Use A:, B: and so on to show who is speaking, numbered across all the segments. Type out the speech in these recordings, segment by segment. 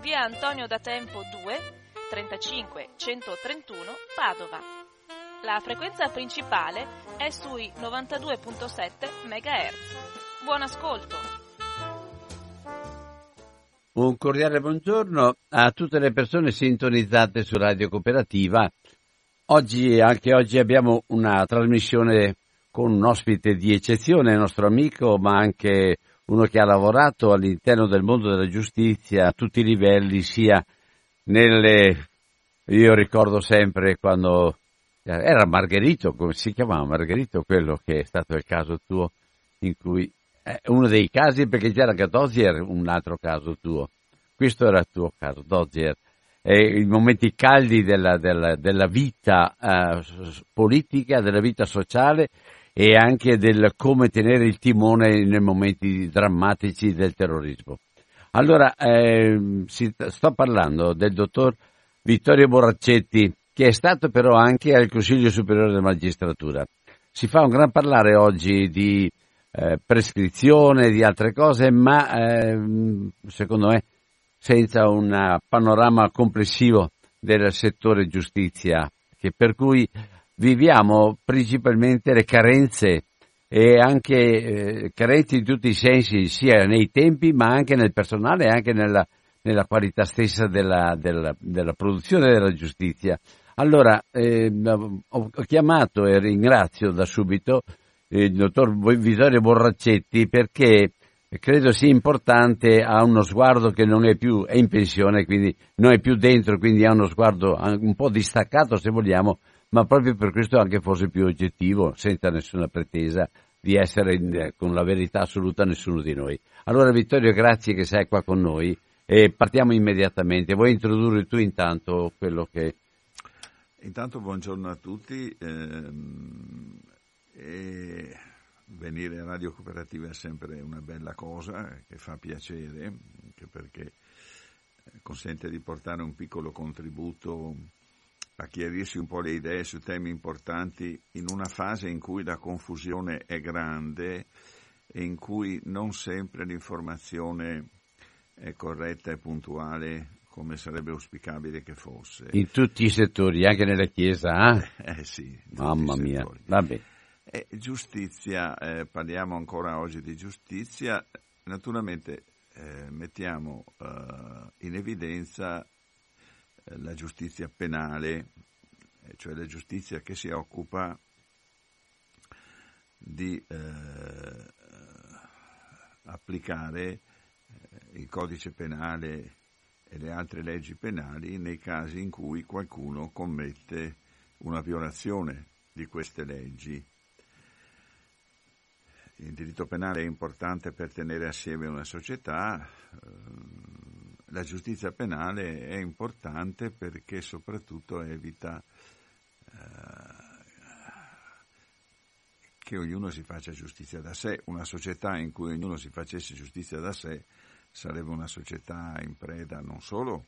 A: via Antonio da Tempo 2 35 131 Padova. La frequenza principale è sui 92.7 MHz. Buon ascolto!
B: Un cordiale buongiorno a tutte le persone sintonizzate su Radio Cooperativa. Oggi, anche oggi abbiamo una trasmissione con un ospite di eccezione, il nostro amico, ma anche uno che ha lavorato all'interno del mondo della giustizia a tutti i livelli, sia nelle... Io ricordo sempre quando era Margherito, come si chiamava Margherito, quello che è stato il caso tuo, in cui eh, uno dei casi, perché c'era anche Dozier, un altro caso tuo. Questo era il tuo caso, Dozier. Eh, I momenti caldi della, della, della vita eh, politica, della vita sociale e anche del come tenere il timone nei momenti drammatici del terrorismo. Allora, eh, sto parlando del dottor Vittorio Borraccetti, che è stato però anche al Consiglio Superiore della Magistratura. Si fa un gran parlare oggi di eh, prescrizione, di altre cose, ma eh, secondo me senza un panorama complessivo del settore giustizia, che per cui viviamo principalmente le carenze e anche eh, carenze in tutti i sensi, sia nei tempi ma anche nel personale e anche nella, nella qualità stessa della, della, della, produzione della giustizia. Allora, eh, ho chiamato e ringrazio da subito il dottor Vittorio Borraccetti perché credo sia importante, ha uno sguardo che non è più, è in pensione, quindi non è più dentro, quindi ha uno sguardo un po' distaccato se vogliamo, ma proprio per questo anche forse più oggettivo, senza nessuna pretesa di essere in, con la verità assoluta nessuno di noi. Allora Vittorio, grazie che sei qua con noi e partiamo immediatamente. Vuoi introdurre tu intanto quello che...
C: Intanto buongiorno a tutti. Ehm, e venire a Radio Cooperativa è sempre una bella cosa che fa piacere, anche perché consente di portare un piccolo contributo a chiarirsi un po' le idee su temi importanti in una fase in cui la confusione è grande e in cui non sempre l'informazione è corretta e puntuale come sarebbe auspicabile che fosse.
B: In tutti i settori, anche nella Chiesa?
C: Eh, eh sì.
B: Mamma mia, vabbè.
C: E giustizia, eh, parliamo ancora oggi di giustizia, naturalmente eh, mettiamo eh, in evidenza eh, la giustizia penale, eh, cioè la giustizia che si occupa di eh, applicare il codice penale e le altre leggi penali nei casi in cui qualcuno commette una violazione di queste leggi. Il diritto penale è importante per tenere assieme una società, ehm, la giustizia penale è importante perché soprattutto evita eh, che ognuno si faccia giustizia da sé. Una società in cui ognuno si facesse giustizia da sé sarebbe una società in preda non solo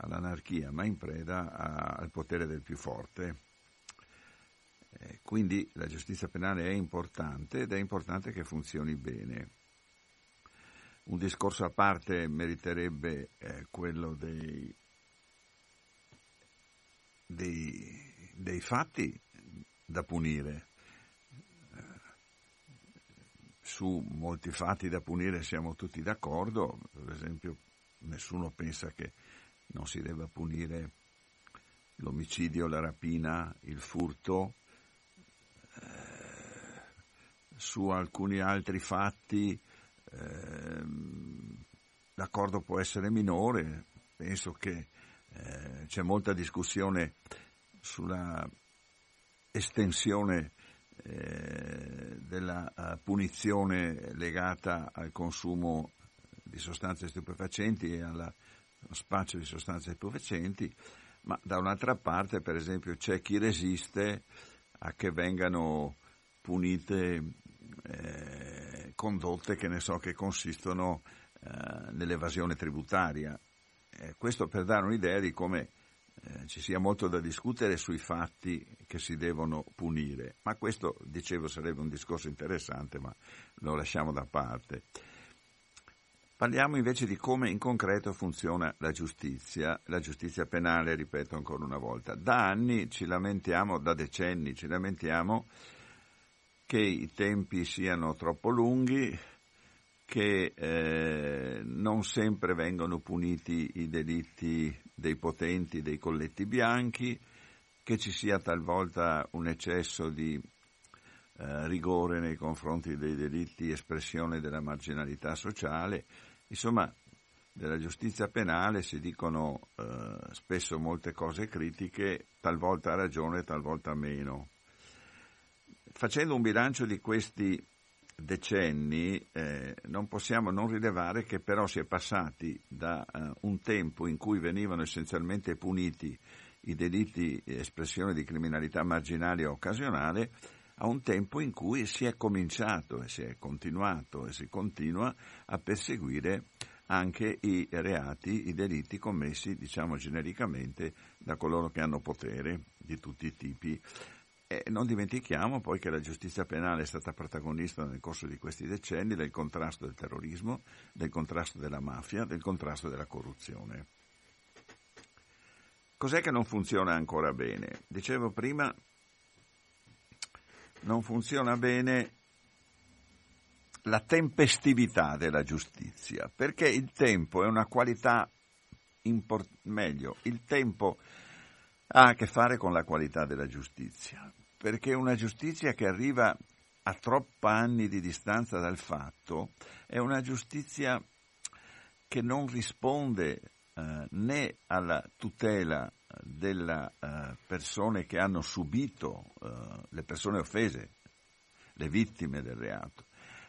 C: all'anarchia, ma in preda al potere del più forte eh, quindi la giustizia penale è importante ed è importante che funzioni bene. Un discorso a parte meriterebbe eh, quello dei, dei, dei, fatti da punire. Eh, su molti fatti da punire siamo tutti d'accordo, per esempio nessuno pensa che non si debba punire l'omicidio, la rapina, il furto, eh, su alcuni altri fatti eh, l'accordo può essere minore, penso che eh, c'è molta discussione sulla estensione eh, della uh, punizione legata al consumo di sostanze stupefacenti e allo spaccio di sostanze stupefacenti, ma da un'altra parte, per esempio, c'è chi resiste a che vengano punite eh, condotte che ne so che consistono eh, nell'evasione tributaria. Eh, questo per dare un'idea di come eh, ci sia molto da discutere sui fatti che si devono punire, ma questo, dicevo, sarebbe un discorso interessante, ma lo lasciamo da parte. Parliamo invece di come in concreto funziona la giustizia, la giustizia penale, ripeto ancora una volta. Da anni ci lamentiamo, da decenni ci lamentiamo che i tempi siano troppo lunghi, che eh, non sempre vengono puniti i delitti dei potenti, dei colletti bianchi, che ci sia talvolta un eccesso di eh, rigore nei confronti dei delitti espressione della marginalità sociale, insomma della giustizia penale si dicono eh, spesso molte cose critiche, talvolta a ragione, talvolta meno. Facendo un bilancio di questi decenni eh, non possiamo non rilevare che però si è passati da uh, un tempo in cui venivano essenzialmente puniti i delitti espressione di criminalità marginale o occasionale a un tempo in cui si è cominciato e si è continuato e si continua a perseguire anche i reati, i delitti commessi, diciamo genericamente, da coloro che hanno potere di tutti i tipi e non dimentichiamo poi che la giustizia penale è stata protagonista nel corso di questi decenni del contrasto del terrorismo, del contrasto della mafia, del contrasto della corruzione. Cos'è che non funziona ancora bene? Dicevo prima, non funziona bene la tempestività della giustizia, perché il tempo è una qualità, import- meglio, il tempo ha a che fare con la qualità della giustizia perché una giustizia che arriva a troppi anni di distanza dal fatto è una giustizia che non risponde eh, né alla tutela delle eh, persone che hanno subito, eh, le persone offese, le vittime del reato,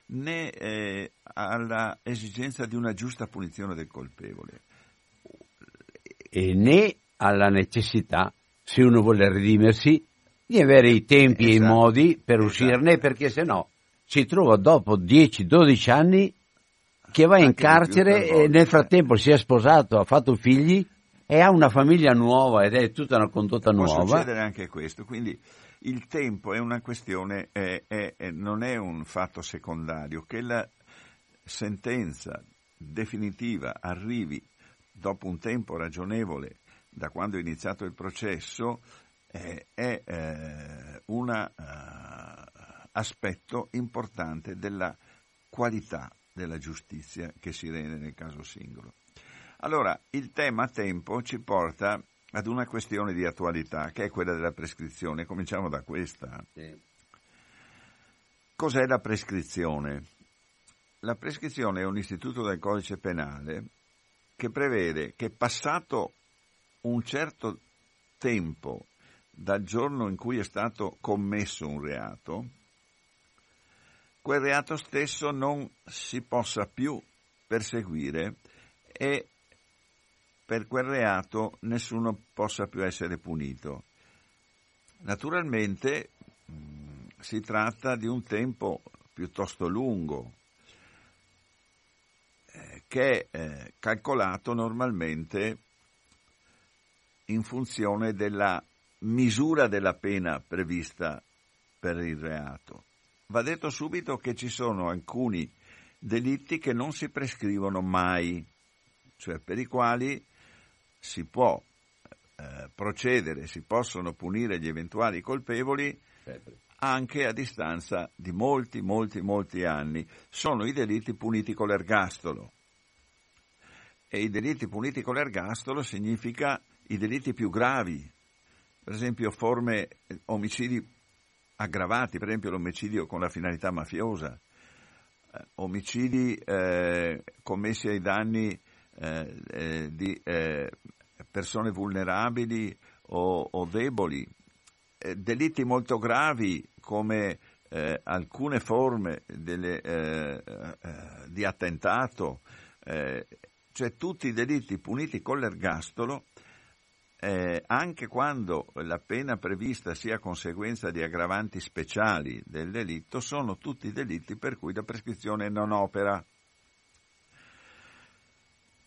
C: né eh, alla esigenza di una giusta punizione del colpevole.
B: E né alla necessità, se uno vuole redimersi, di avere i tempi esatto. e i esatto. modi per uscirne, esatto. perché se no si trova dopo 10-12 anni che va Anche in carcere e nel frattempo si è sposato, ha fatto figli e ha una famiglia nuova ed è tutta una condotta
C: Può
B: nuova.
C: Può succedere anche questo, quindi il tempo è una questione, è, è, è, non è un fatto secondario, che la sentenza definitiva arrivi dopo un tempo ragionevole da quando è iniziato il processo eh, è eh, un uh, aspetto importante della qualità della giustizia che si rende nel caso singolo. Allora, il tema tempo ci porta ad una questione di attualità, che è quella della prescrizione. Cominciamo da questa. Sì. Cos'è la prescrizione? La prescrizione è un istituto del codice penale che prevede che passato un certo tempo dal giorno in cui è stato commesso un reato, quel reato stesso non si possa più perseguire e per quel reato nessuno possa più essere punito. Naturalmente mm, si tratta di un tempo piuttosto lungo, eh, che è eh, calcolato normalmente in funzione della misura della pena prevista per il reato. Va detto subito che ci sono alcuni delitti che non si prescrivono mai, cioè per i quali si può eh, procedere, si possono punire gli eventuali colpevoli anche a distanza di molti, molti, molti anni. Sono i delitti puniti con l'ergastolo. E i delitti puniti con l'ergastolo significa i delitti più gravi, per esempio forme, eh, omicidi aggravati, per esempio l'omicidio con la finalità mafiosa, eh, omicidi eh, commessi ai danni eh, eh di eh, persone vulnerabili o, o deboli, delitti molto gravi come alcune forme delle, di attentato, cioè tutti i delitti puniti con l'ergastolo eh, anche quando la pena prevista sia conseguenza di aggravanti speciali del delitto, sono tutti delitti per cui la prescrizione non opera.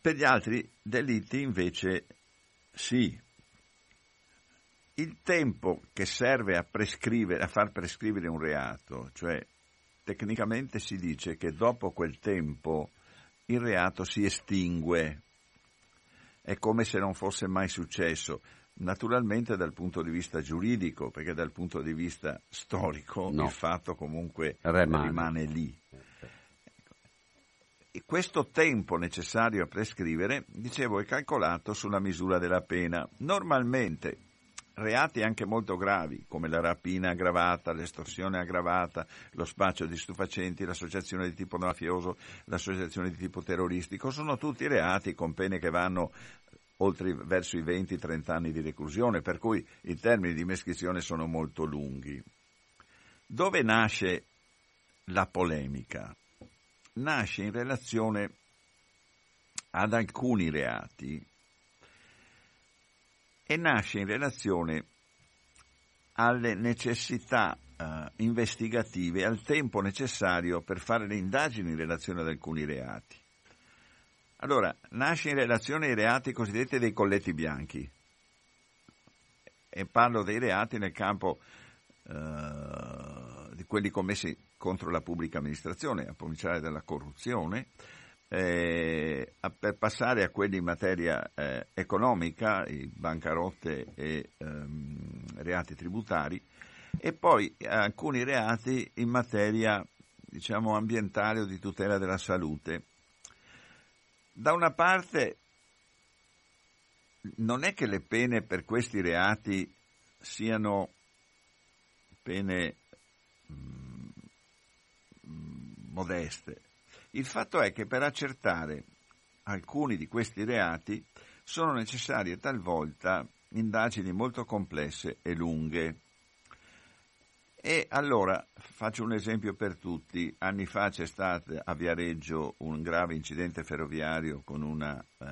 C: Per gli altri delitti invece sì. Il tempo che serve a, a far prescrivere un reato, cioè tecnicamente si dice che dopo quel tempo il reato si estingue è come se non fosse mai successo. Naturalmente dal punto di vista giuridico, perché dal punto di vista storico no. il fatto comunque rimane, rimane lì. E questo tempo necessario a prescrivere, dicevo, è calcolato sulla misura della pena. Normalmente reati anche molto gravi, come la rapina aggravata, l'estorsione aggravata, lo spaccio di stupefacenti, l'associazione di tipo mafioso, l'associazione di tipo terroristico, sono tutti reati con pene che vanno oltre verso i 20-30 anni di reclusione, per cui i termini di prescrizione sono molto lunghi. Dove nasce la polemica? Nasce in relazione ad alcuni reati e nasce in relazione alle necessità uh, investigative, al tempo necessario per fare le indagini in relazione ad alcuni reati. Allora, nasce in relazione ai reati cosiddetti dei colletti bianchi e parlo dei reati nel campo uh, di quelli commessi contro la pubblica amministrazione, a cominciare dalla corruzione, eh, per passare a quelli in materia eh, economica, bancarotte e ehm, reati tributari, e poi alcuni reati in materia diciamo, ambientale o di tutela della salute. Da una parte non è che le pene per questi reati siano pene mh, mm, modeste, il fatto è che per accertare alcuni di questi reati sono necessarie talvolta indagini molto complesse e lunghe. E allora faccio un esempio per tutti. Anni fa c'è stato a Viareggio un grave incidente ferroviario una eh,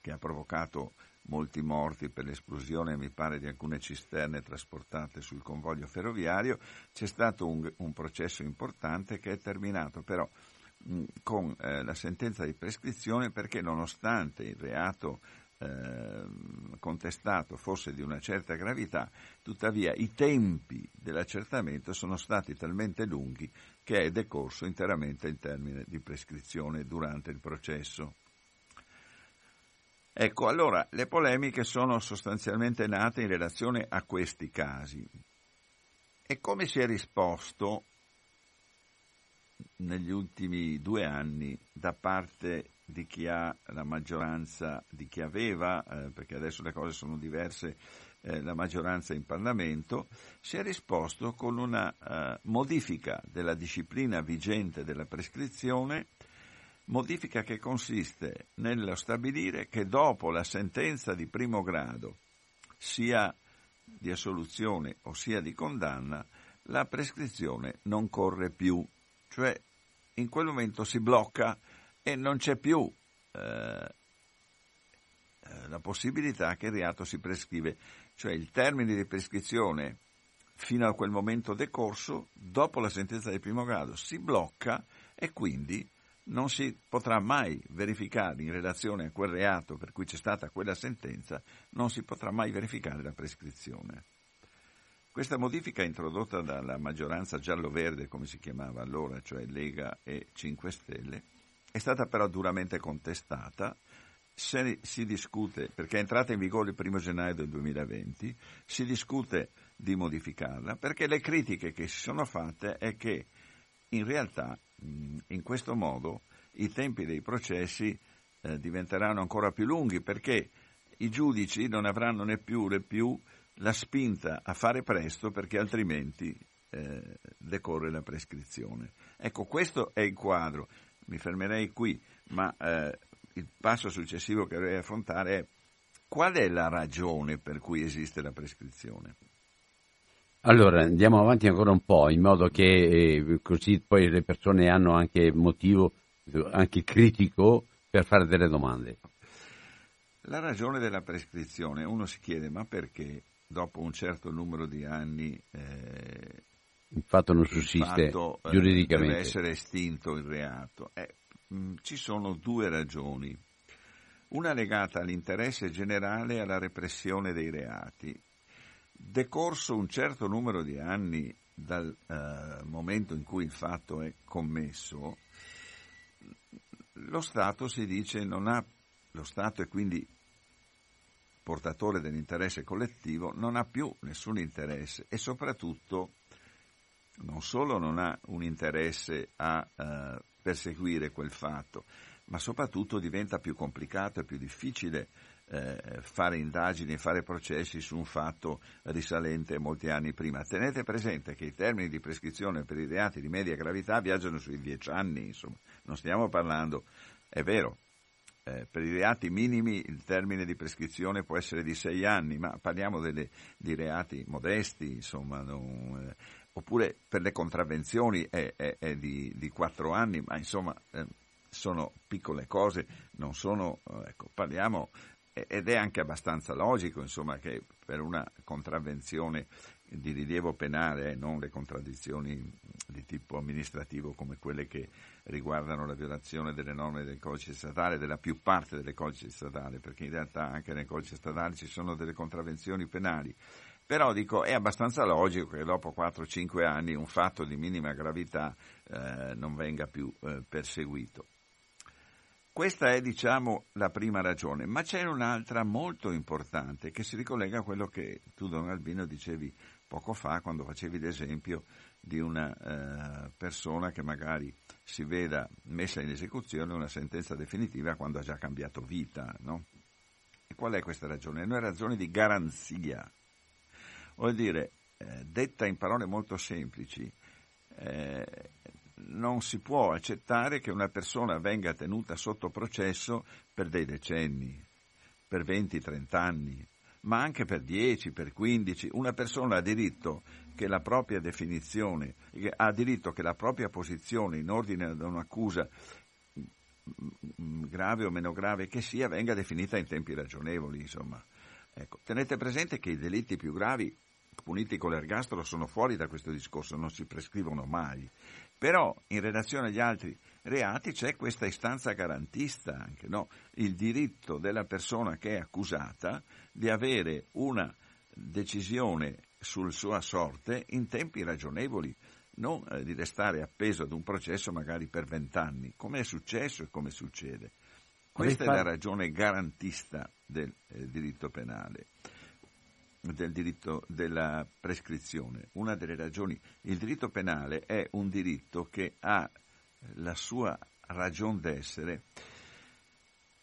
C: che ha provocato molti morti per l'esplosione, mi pare, di alcune cisterne trasportate sul convoglio ferroviario. C'è stato un, un processo importante che è terminato però mh, con eh, la sentenza di prescrizione perché nonostante il reato eh, contestato fosse di una certa gravità, tuttavia i tempi dell'accertamento sono stati talmente lunghi che è decorso interamente il termine di prescrizione durante il processo. Ecco, allora le polemiche sono sostanzialmente nate in relazione a questi casi. E come si è risposto negli ultimi due anni da parte di chi ha la maggioranza, di chi aveva, eh, perché adesso le cose sono diverse, eh, la maggioranza in Parlamento, si è risposto con una eh, modifica della disciplina vigente della prescrizione modifica che consiste nello stabilire che dopo la sentenza di primo grado, sia di assoluzione o sia di condanna, la prescrizione non corre più, cioè in quel momento si blocca e non c'è più eh, eh la possibilità che il reato si prescrive, cioè il termine di prescrizione fino a quel momento decorso, dopo la sentenza di primo grado, si blocca e quindi non si potrà mai verificare in relazione a quel reato per cui c'è stata quella sentenza, non si potrà mai verificare la prescrizione. Questa modifica introdotta dalla maggioranza giallo-verde, come si chiamava allora, cioè Lega e 5 Stelle, è stata però duramente contestata, se si discute, perché è entrata in vigore il primo gennaio del 2020, si discute di modificarla, perché le critiche che si sono fatte è che in realtà in questo modo i tempi dei processi eh, diventeranno ancora più lunghi perché i giudici non avranno neppure più la spinta a fare presto perché altrimenti eh, decorre la prescrizione. Ecco, questo è il quadro. Mi fermerei qui, ma eh, il passo successivo che dovrei affrontare è qual è la ragione per cui esiste la prescrizione?
B: Allora, andiamo avanti ancora un po', in modo che eh, così poi le persone hanno anche motivo, anche critico, per fare delle domande.
C: La ragione della prescrizione, uno si chiede, ma perché dopo un certo numero di anni eh,
B: il fatto non sussiste fatto, eh, giuridicamente.
C: deve essere estinto il reato? Eh, mh, mm, ci sono due ragioni. Una legata all'interesse generale e alla repressione dei reati Decorso un certo numero di anni dal eh, momento in cui il fatto è commesso, lo Stato si dice non ha, lo Stato e quindi portatore dell'interesse collettivo, non ha più nessun interesse e soprattutto non solo non ha un interesse a eh, perseguire quel fatto, ma soprattutto diventa più complicato e più difficile eh, fare indagini fare processi su un fatto risalente molti anni prima. Tenete presente che i termini di prescrizione per i reati di media gravità viaggiano sui dieci anni, insomma, non stiamo parlando, è vero, eh, per i reati minimi il termine di prescrizione può essere di sei anni, ma parliamo delle, di reati modesti, insomma, non, eh, oppure per le contravvenzioni è, è, è di, quattro anni, ma insomma eh, sono piccole cose, non sono, ecco, parliamo ed è anche abbastanza logico insomma, che per una contravvenzione di rilievo penale, non le contraddizioni di tipo amministrativo come quelle che riguardano la violazione delle norme del codice statale, della più parte delle codici statali, perché in realtà anche nel codice statale ci sono delle contravvenzioni penali. Però dico, è abbastanza logico che dopo 4-5 anni un fatto di minima gravità eh, non venga più eh, perseguito. Questa è, diciamo, la prima ragione, ma c'è un'altra molto importante che si ricollega a quello che tu, Don Albino, dicevi poco fa quando facevi l'esempio di una eh, persona che magari si veda messa in esecuzione una sentenza definitiva quando ha già cambiato vita, no? E qual è questa ragione? È una ragione di garanzia. Vuol dire, eh, detta in parole molto semplici, eh, non si può accettare che una persona venga tenuta sotto processo per dei decenni, per 20-30 anni, ma anche per 10, per 15. Una persona ha diritto che la propria definizione, ha diritto che la propria posizione in ordine ad un'accusa grave o meno grave che sia venga definita in tempi ragionevoli, insomma. Ecco, tenete presente che i delitti più gravi puniti con l'ergastolo sono fuori da questo discorso, non si prescrivono mai. Però in relazione agli altri reati c'è questa istanza garantista anche, no? il diritto della persona che è accusata di avere una decisione sul sua sorte in tempi ragionevoli, non eh, di restare appeso ad un processo magari per vent'anni, come è successo e come succede. Questa è la ragione garantista del eh, diritto penale del diritto della prescrizione. Una delle ragioni, il diritto penale è un diritto che ha la sua ragion d'essere,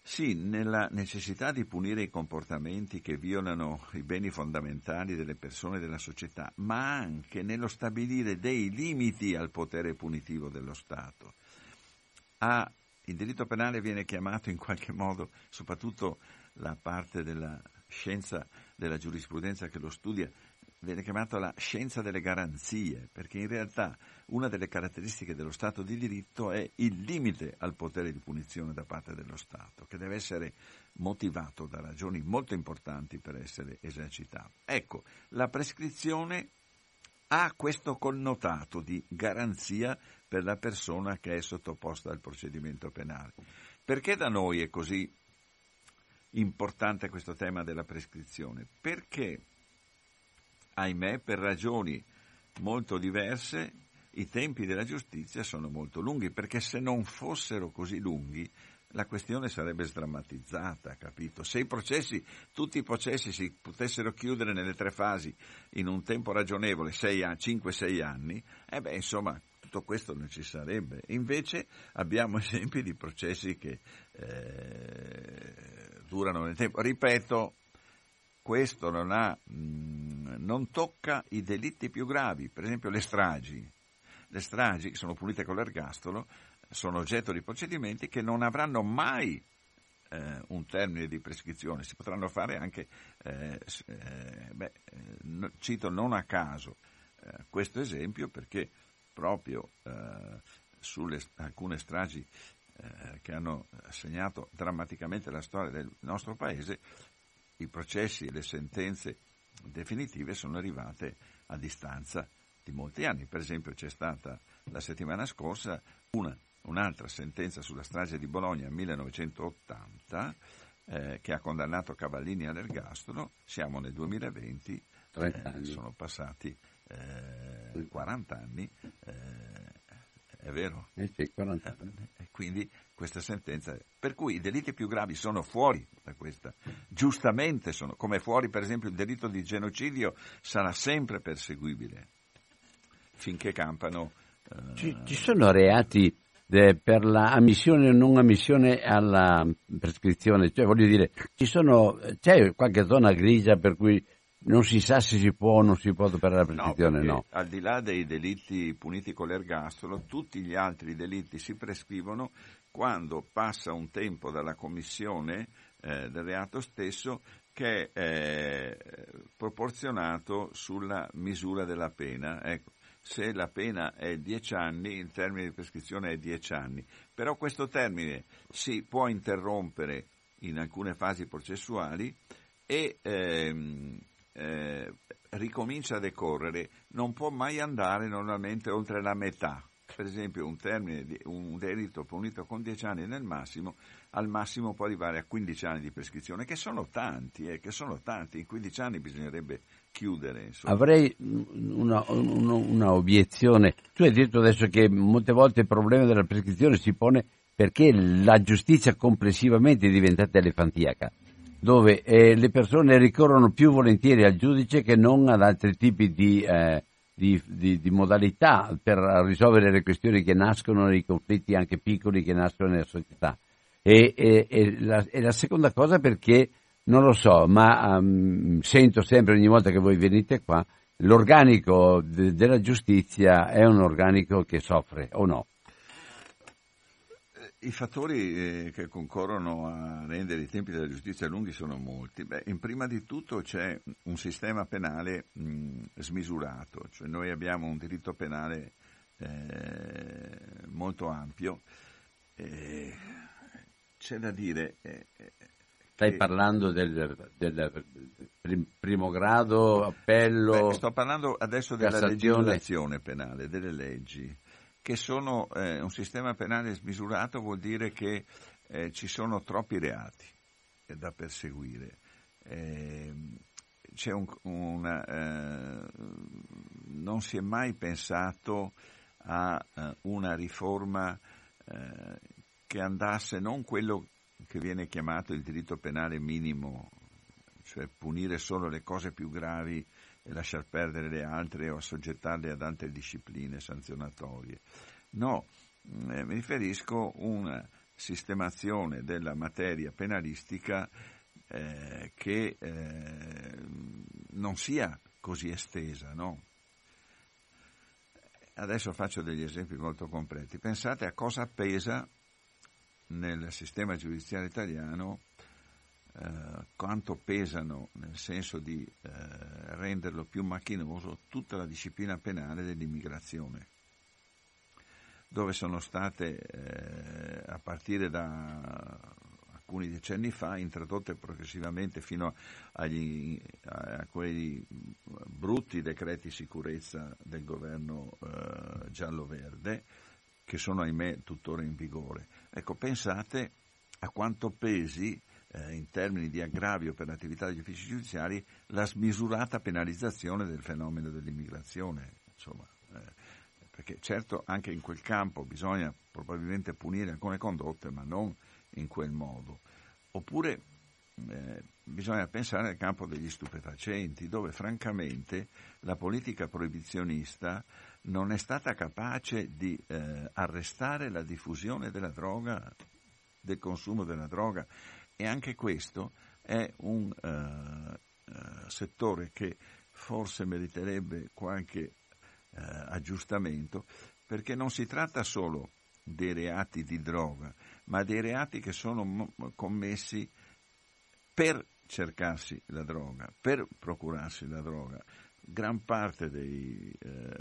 C: sì, nella necessità di punire i comportamenti che violano i beni fondamentali delle persone e della società, ma anche nello stabilire dei limiti al potere punitivo dello Stato. Ah, il diritto penale viene chiamato in qualche modo, soprattutto la parte della scienza della giurisprudenza che lo studia, viene chiamata la scienza delle garanzie, perché in realtà una delle caratteristiche dello Stato di diritto è il limite al potere di punizione da parte dello Stato, che deve essere motivato da ragioni molto importanti per essere esercitato. Ecco, la prescrizione ha questo connotato di garanzia per la persona che è sottoposta al procedimento penale. Perché da noi è così importante questo tema della prescrizione? Perché, ahimè, per ragioni molto diverse, i tempi della giustizia sono molto lunghi, perché se non fossero così lunghi la questione sarebbe sdrammatizzata, capito? Se i processi, tutti i processi si potessero chiudere nelle tre fasi in un tempo ragionevole, 5-6 anni, eh beh, insomma, tutto questo non ci sarebbe. Invece abbiamo esempi di processi che eh, durano nel tempo. Ripeto, questo non, ha, mh, non tocca i delitti più gravi, per esempio le stragi. Le stragi, che sono punite con l'ergastolo, sono oggetto di procedimenti che non avranno mai eh, un termine di prescrizione, si potranno fare anche, eh, eh, beh, eh, cito non a caso eh, questo esempio perché proprio eh, sulle alcune stragi che hanno segnato drammaticamente la storia del nostro paese, i processi e le sentenze definitive sono arrivate a distanza di molti anni. Per esempio c'è stata la settimana scorsa una un'altra sentenza sulla strage di Bologna 1980 eh, che ha condannato Cavallini all'ergastolo, siamo nel 2020, eh, sono passati eh, 40 anni, eh, è vero?
B: Eh sì, 40
C: anni. E quindi questa sentenza, per cui i delitti più gravi sono fuori da questa, giustamente sono, come fuori per esempio il delitto di genocidio sarà sempre perseguibile finché campano.
B: Eh, ci, ci sono reati per la ammissione o non ammissione alla prescrizione, cioè voglio dire, sono, c'è qualche zona grigia per cui non si sa se si può o non si può per la prescrizione, no, no.
C: Al di là dei delitti puniti con l'ergastolo, tutti gli altri delitti si prescrivono quando passa un tempo dalla commissione eh, del reato stesso che è eh, proporzionato sulla misura della pena. Ecco se la pena è 10 anni, il termine di prescrizione è 10 anni. Però questo termine si può interrompere in alcune fasi processuali e ehm, eh, ricomincia a decorrere, non può mai andare normalmente oltre la metà. Per esempio un, termine, un delitto punito con 10 anni nel massimo, al massimo può arrivare a 15 anni di prescrizione, che sono tanti, eh, che sono tanti. In 15 anni bisognerebbe chiudere. Insomma.
B: Avrei una, una, una, obiezione. Tu hai detto adesso che molte volte il problema della prescrizione si pone perché la giustizia complessivamente è diventata elefantiaca, dove eh, le persone ricorrono più volentieri al giudice che non ad altri tipi di, eh, di, di, di modalità per risolvere le questioni che nascono nei conflitti anche piccoli che nascono nella società. E, e, e, la, e la seconda cosa perché non lo so, ma um, sento sempre ogni volta che voi venite qua, l'organico de- della giustizia è un organico che soffre o no?
C: I fattori eh, che concorrono a rendere i tempi della giustizia lunghi sono molti. Beh, in prima di tutto c'è un sistema penale mh, smisurato, cioè noi abbiamo un diritto penale eh, molto ampio. Eh, c'è da dire, eh,
B: Stai parlando del, del, primo grado, appello?
C: Beh, sto parlando adesso della Cassazione. legislazione penale, delle leggi, che sono eh, un sistema penale smisurato, vuol dire che eh, ci sono troppi reati eh, da perseguire. C'è un, una, eh, non si è mai pensato a uh, una riforma che andasse non quello che viene chiamato il diritto penale minimo, cioè punire solo le cose più gravi e lasciar perdere le altre o assoggettarle ad altre discipline sanzionatorie. No, eh, mi riferisco a una sistemazione della materia penalistica eh, che eh, non sia così estesa, no? Adesso faccio degli esempi molto completi. Pensate a cosa pesa nel sistema giudiziario italiano eh, quanto pesano nel senso di eh, renderlo più macchinoso tutta la disciplina penale dell'immigrazione, dove sono state eh, a partire da alcuni decenni fa introdotte progressivamente fino agli, a, quei brutti decreti sicurezza del governo eh, giallo-verde che sono ahimè tuttora in vigore. Ecco, pensate a quanto pesi eh, in termini di aggravio per l'attività degli uffici giudiziari la smisurata penalizzazione del fenomeno dell'immigrazione. Insomma, eh, perché certo anche in quel campo bisogna probabilmente punire alcune condotte, ma non in quel modo. Oppure eh, bisogna pensare al campo degli stupefacenti, dove francamente la politica proibizionista non è stata capace di eh, arrestare la diffusione della droga, del consumo della droga. E anche questo è un uh, settore che forse meriterebbe qualche uh, aggiustamento perché non si tratta solo dei reati di droga, ma dei reati che sono commessi per cercarsi la droga, per procurarsi la droga. Gran parte dei, eh,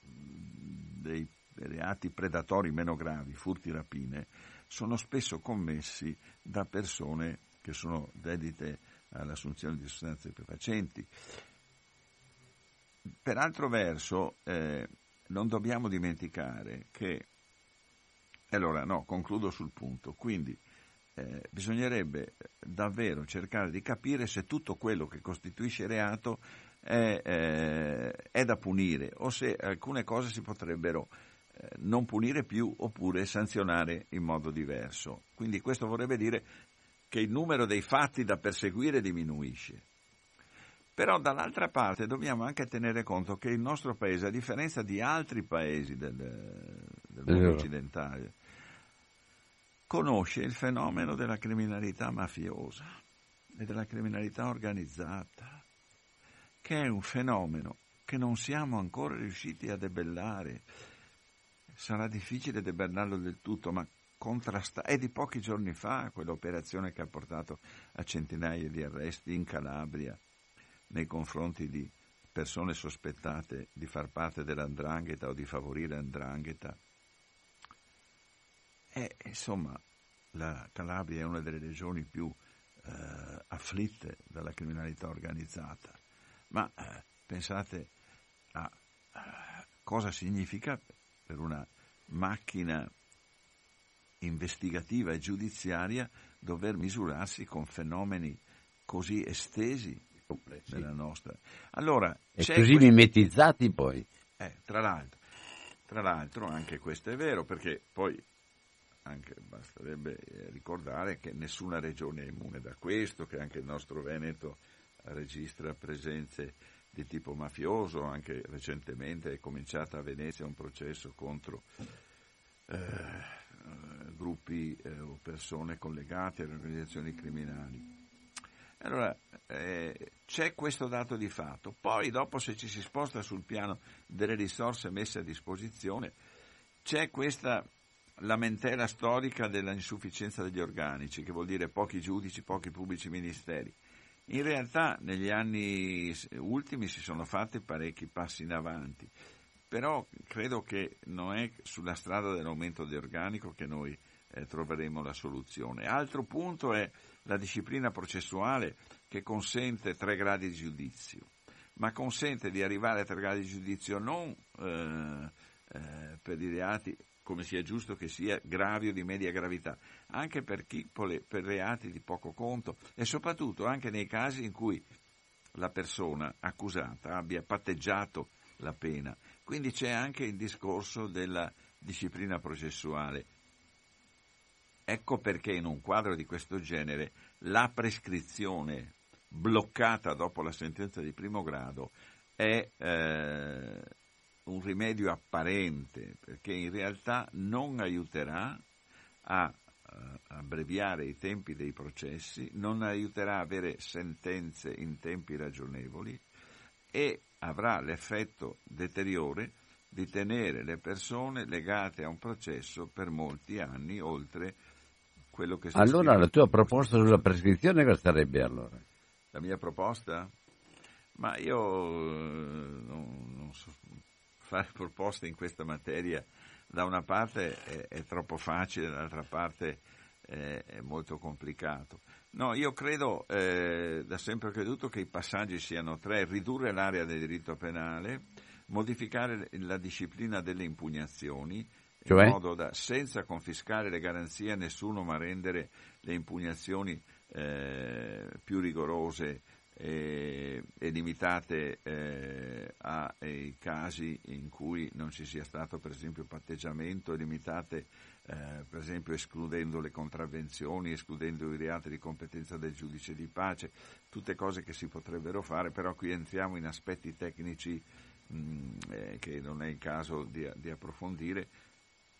C: dei reati predatori meno gravi, furti, rapine, sono spesso commessi da persone che sono dedite all'assunzione di sostanze stupefacenti. Per altro verso, eh, non dobbiamo dimenticare che, allora no, concludo sul punto, quindi eh, bisognerebbe davvero cercare di capire se tutto quello che costituisce reato è, eh, è da punire o se alcune cose si potrebbero non punire più oppure sanzionare in modo diverso. Quindi questo vorrebbe dire che il numero dei fatti da perseguire diminuisce. Però dall'altra parte dobbiamo anche tenere conto che il nostro paese, a differenza di altri paesi del, del mondo occidentale, conosce il fenomeno della criminalità mafiosa e della criminalità organizzata, che è un fenomeno che non siamo ancora riusciti a debellare. Sarà difficile debellarlo del tutto, ma contrastare. È di pochi giorni fa quell'operazione che ha portato a centinaia di arresti in Calabria nei confronti di persone sospettate di far parte dell'andrangheta o di favorire l'andrangheta. E insomma, la Calabria è una delle regioni più eh, afflitte dalla criminalità organizzata, ma eh, pensate a, a cosa significa per una macchina investigativa e giudiziaria dover misurarsi con fenomeni così estesi della nostra. Allora,
B: e così questo... mimetizzati poi.
C: Eh, tra, l'altro, tra l'altro, anche questo è vero, perché poi anche basterebbe eh, ricordare che nessuna regione è immune da questo, che anche il nostro Veneto registra presenze di tipo mafioso, anche recentemente è cominciato a Venezia un processo contro eh, gruppi eh, o persone collegate alle organizzazioni criminali. Allora, eh, c'è questo dato di fatto. Poi, dopo, se ci si sposta sul piano delle risorse messe a disposizione, c'è questa lamentela storica dell'insufficienza degli organici, che vuol dire pochi giudici, pochi pubblici ministeri. In realtà, negli anni ultimi si sono fatti parecchi passi in avanti, però credo che non è sulla strada dell'aumento di organico che noi eh, troveremo la soluzione. Altro punto è la disciplina processuale che consente tre gradi di giudizio, ma consente di arrivare a tre gradi di giudizio non eh, eh, per i reati come sia giusto che sia, gravi o di media gravità, anche per, chi, per reati di poco conto e soprattutto anche nei casi in cui la persona accusata abbia patteggiato la pena. Quindi c'è anche il discorso della disciplina processuale Ecco perché in un quadro di questo genere la prescrizione bloccata dopo la sentenza di primo grado è eh, un rimedio apparente, perché in realtà non aiuterà a eh, abbreviare i tempi dei processi, non aiuterà a avere sentenze in tempi ragionevoli e avrà l'effetto deteriore di tenere le persone legate a un processo per molti anni, oltre quello che si
B: Allora la tua proposta sulla prescrizione cosa sarebbe allora?
C: La mia proposta? Ma io eh, non, non so fare proposte in questa materia. Da una parte è, è troppo facile, dall'altra parte è, è, molto complicato. No, io credo, eh, da sempre creduto, che i passaggi siano tre. Ridurre l'area del diritto penale, modificare la disciplina delle impugnazioni,
B: cioè?
C: in modo da, senza confiscare le garanzie a nessuno, ma rendere le impugnazioni eh, più rigorose e, e limitate eh, ai casi in cui non ci sia stato per esempio patteggiamento, limitate eh, per esempio escludendo le contravvenzioni, escludendo i reati di competenza del giudice di pace, tutte cose che si potrebbero fare, però qui entriamo in aspetti tecnici mh, mm, eh, che non è il caso di, di approfondire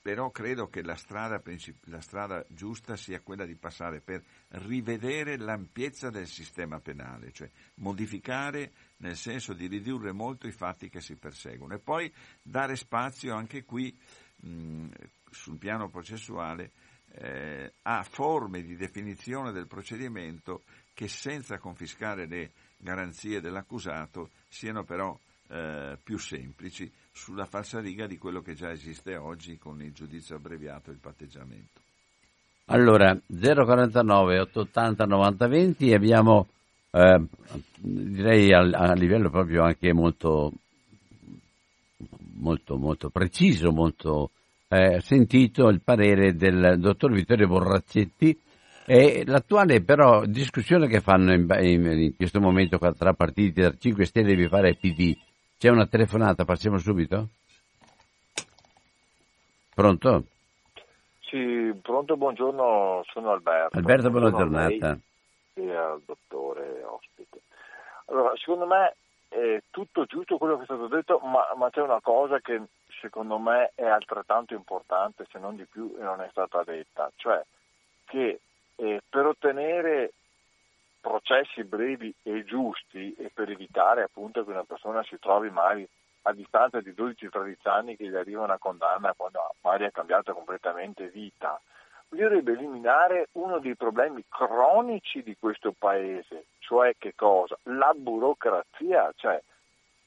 C: però credo che la strada, la strada, giusta sia quella di passare per rivedere l'ampiezza del sistema penale, cioè modificare nel senso di ridurre molto i fatti che si perseguono e poi dare spazio anche qui mh, sul piano processuale eh, a forme di definizione del procedimento che senza confiscare le garanzie dell'accusato siano però eh, più semplici sulla falsariga di quello che già esiste oggi con il giudizio abbreviato e il patteggiamento.
B: Allora, 049 880 9020 abbiamo eh, direi a, a, livello proprio anche molto molto molto preciso, molto eh, sentito il parere del dottor Vittorio Borrazzetti e l'attuale però discussione che fanno in, in, in questo momento tra partiti da 5 Stelle vi fare PD c'è una telefonata, passiamo subito? Pronto?
D: Sì, pronto, buongiorno, sono Alberto.
B: Alberto, buona giornata.
D: E al dottore ospite. Allora, secondo me è tutto giusto quello che è stato detto, ma, ma c'è una cosa che secondo me è altrettanto importante, se non di più, e non è stata detta, cioè che eh, per ottenere processi brevi e giusti e per evitare appunto che una persona si trovi magari a distanza di 12-13 anni che gli arriva una condanna quando magari ha cambiato completamente vita, bisognerebbe eliminare uno dei problemi cronici di questo paese, cioè che cosa? La burocrazia, cioè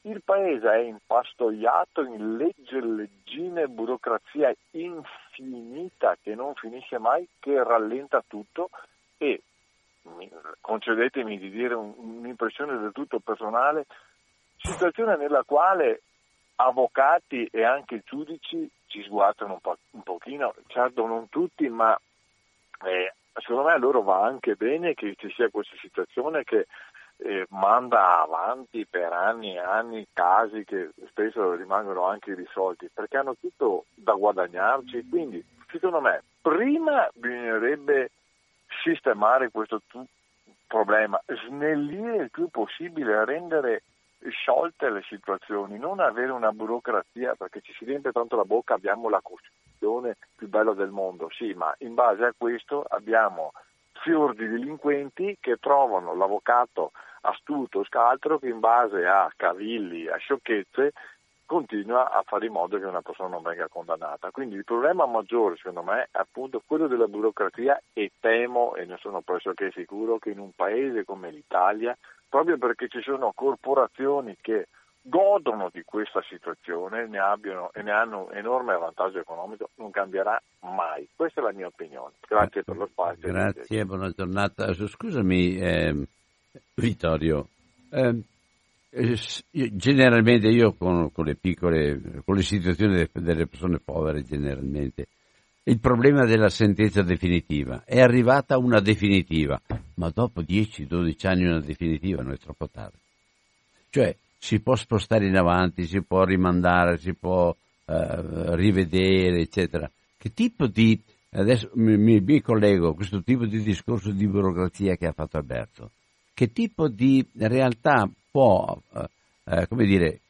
D: il paese è impastoiato in legge, leggine, burocrazia infinita che non finisce mai, che rallenta tutto e concedetemi di dire un'impressione del tutto personale, situazione nella quale avvocati e anche giudici ci sguattano un, po', un pochino, certo non tutti, ma eh, secondo me a loro va anche bene che ci sia questa situazione che eh, manda avanti per anni e anni casi che spesso rimangono anche irrisolti, perché hanno tutto da guadagnarci, quindi secondo me prima bisognerebbe sistemare questo tu- problema, snellire il più possibile, rendere sciolte le situazioni, non avere una burocrazia perché ci si riempie tanto la bocca, abbiamo la Costituzione più bella del mondo, sì, ma in base a questo abbiamo fior di delinquenti che trovano l'avvocato astuto, scaltro, che in base a cavilli, a sciocchezze continua a fare in modo che una persona non venga condannata. Quindi il problema maggiore, secondo me, è appunto quello della burocrazia e temo, e ne sono pressoché sicuro, che in un paese come l'Italia, proprio perché ci sono corporazioni che godono di questa situazione ne abbiano, e ne hanno enorme vantaggio economico, non cambierà mai. Questa è la mia opinione. Grazie per lo spazio.
B: Grazie, buona giornata. Scusami, eh, Vittorio. Eh, generalmente io con, con, le piccole, con le situazioni delle persone povere generalmente, il problema della sentenza definitiva è arrivata una definitiva, ma dopo 10-12 anni una definitiva non è troppo tardi. Cioè si può spostare in avanti, si può rimandare, si può eh, rivedere, eccetera. Che tipo di, adesso mi, mi collego a questo tipo di discorso di burocrazia che ha fatto Alberto, che tipo di realtà può, eh, eh, come dire,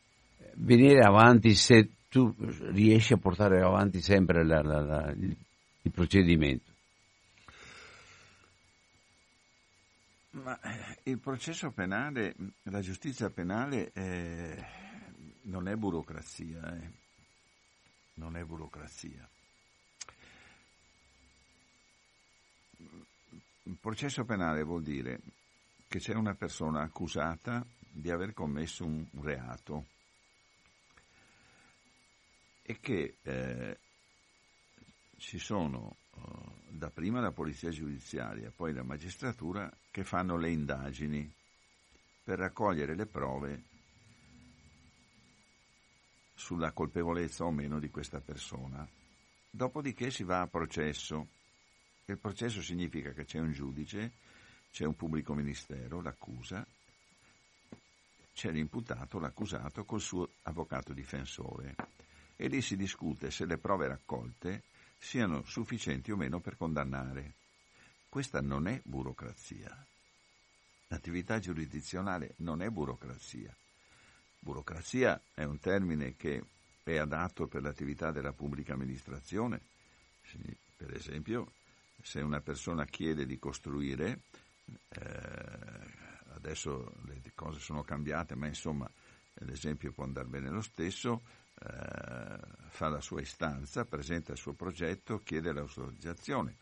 B: venire avanti se tu riesci a portare avanti sempre la, la, la, il, il, procedimento.
C: Ma eh, il processo penale, la giustizia penale eh, non è burocrazia, eh. non è burocrazia. Il processo penale vuol dire che c'è una persona accusata di aver commesso un reato e che eh, ci sono eh, dapprima la polizia giudiziaria, poi la magistratura che fanno le indagini per raccogliere le prove sulla colpevolezza o meno di questa persona. Dopodiché si va a processo. Il processo significa che c'è un giudice, c'è un pubblico ministero, l'accusa, c'è l'imputato, l'accusato, col suo avvocato difensore e lì si discute se le prove raccolte siano sufficienti o meno per condannare. Questa non è burocrazia. L'attività giurisdizionale non è burocrazia. Burocrazia è un termine che è adatto per l'attività della pubblica amministrazione. Per esempio, se una persona chiede di costruire, eh, adesso le cose sono cambiate, ma insomma l'esempio può andare bene lo stesso, eh, fa la sua istanza, presenta il suo progetto, chiede l'autorizzazione.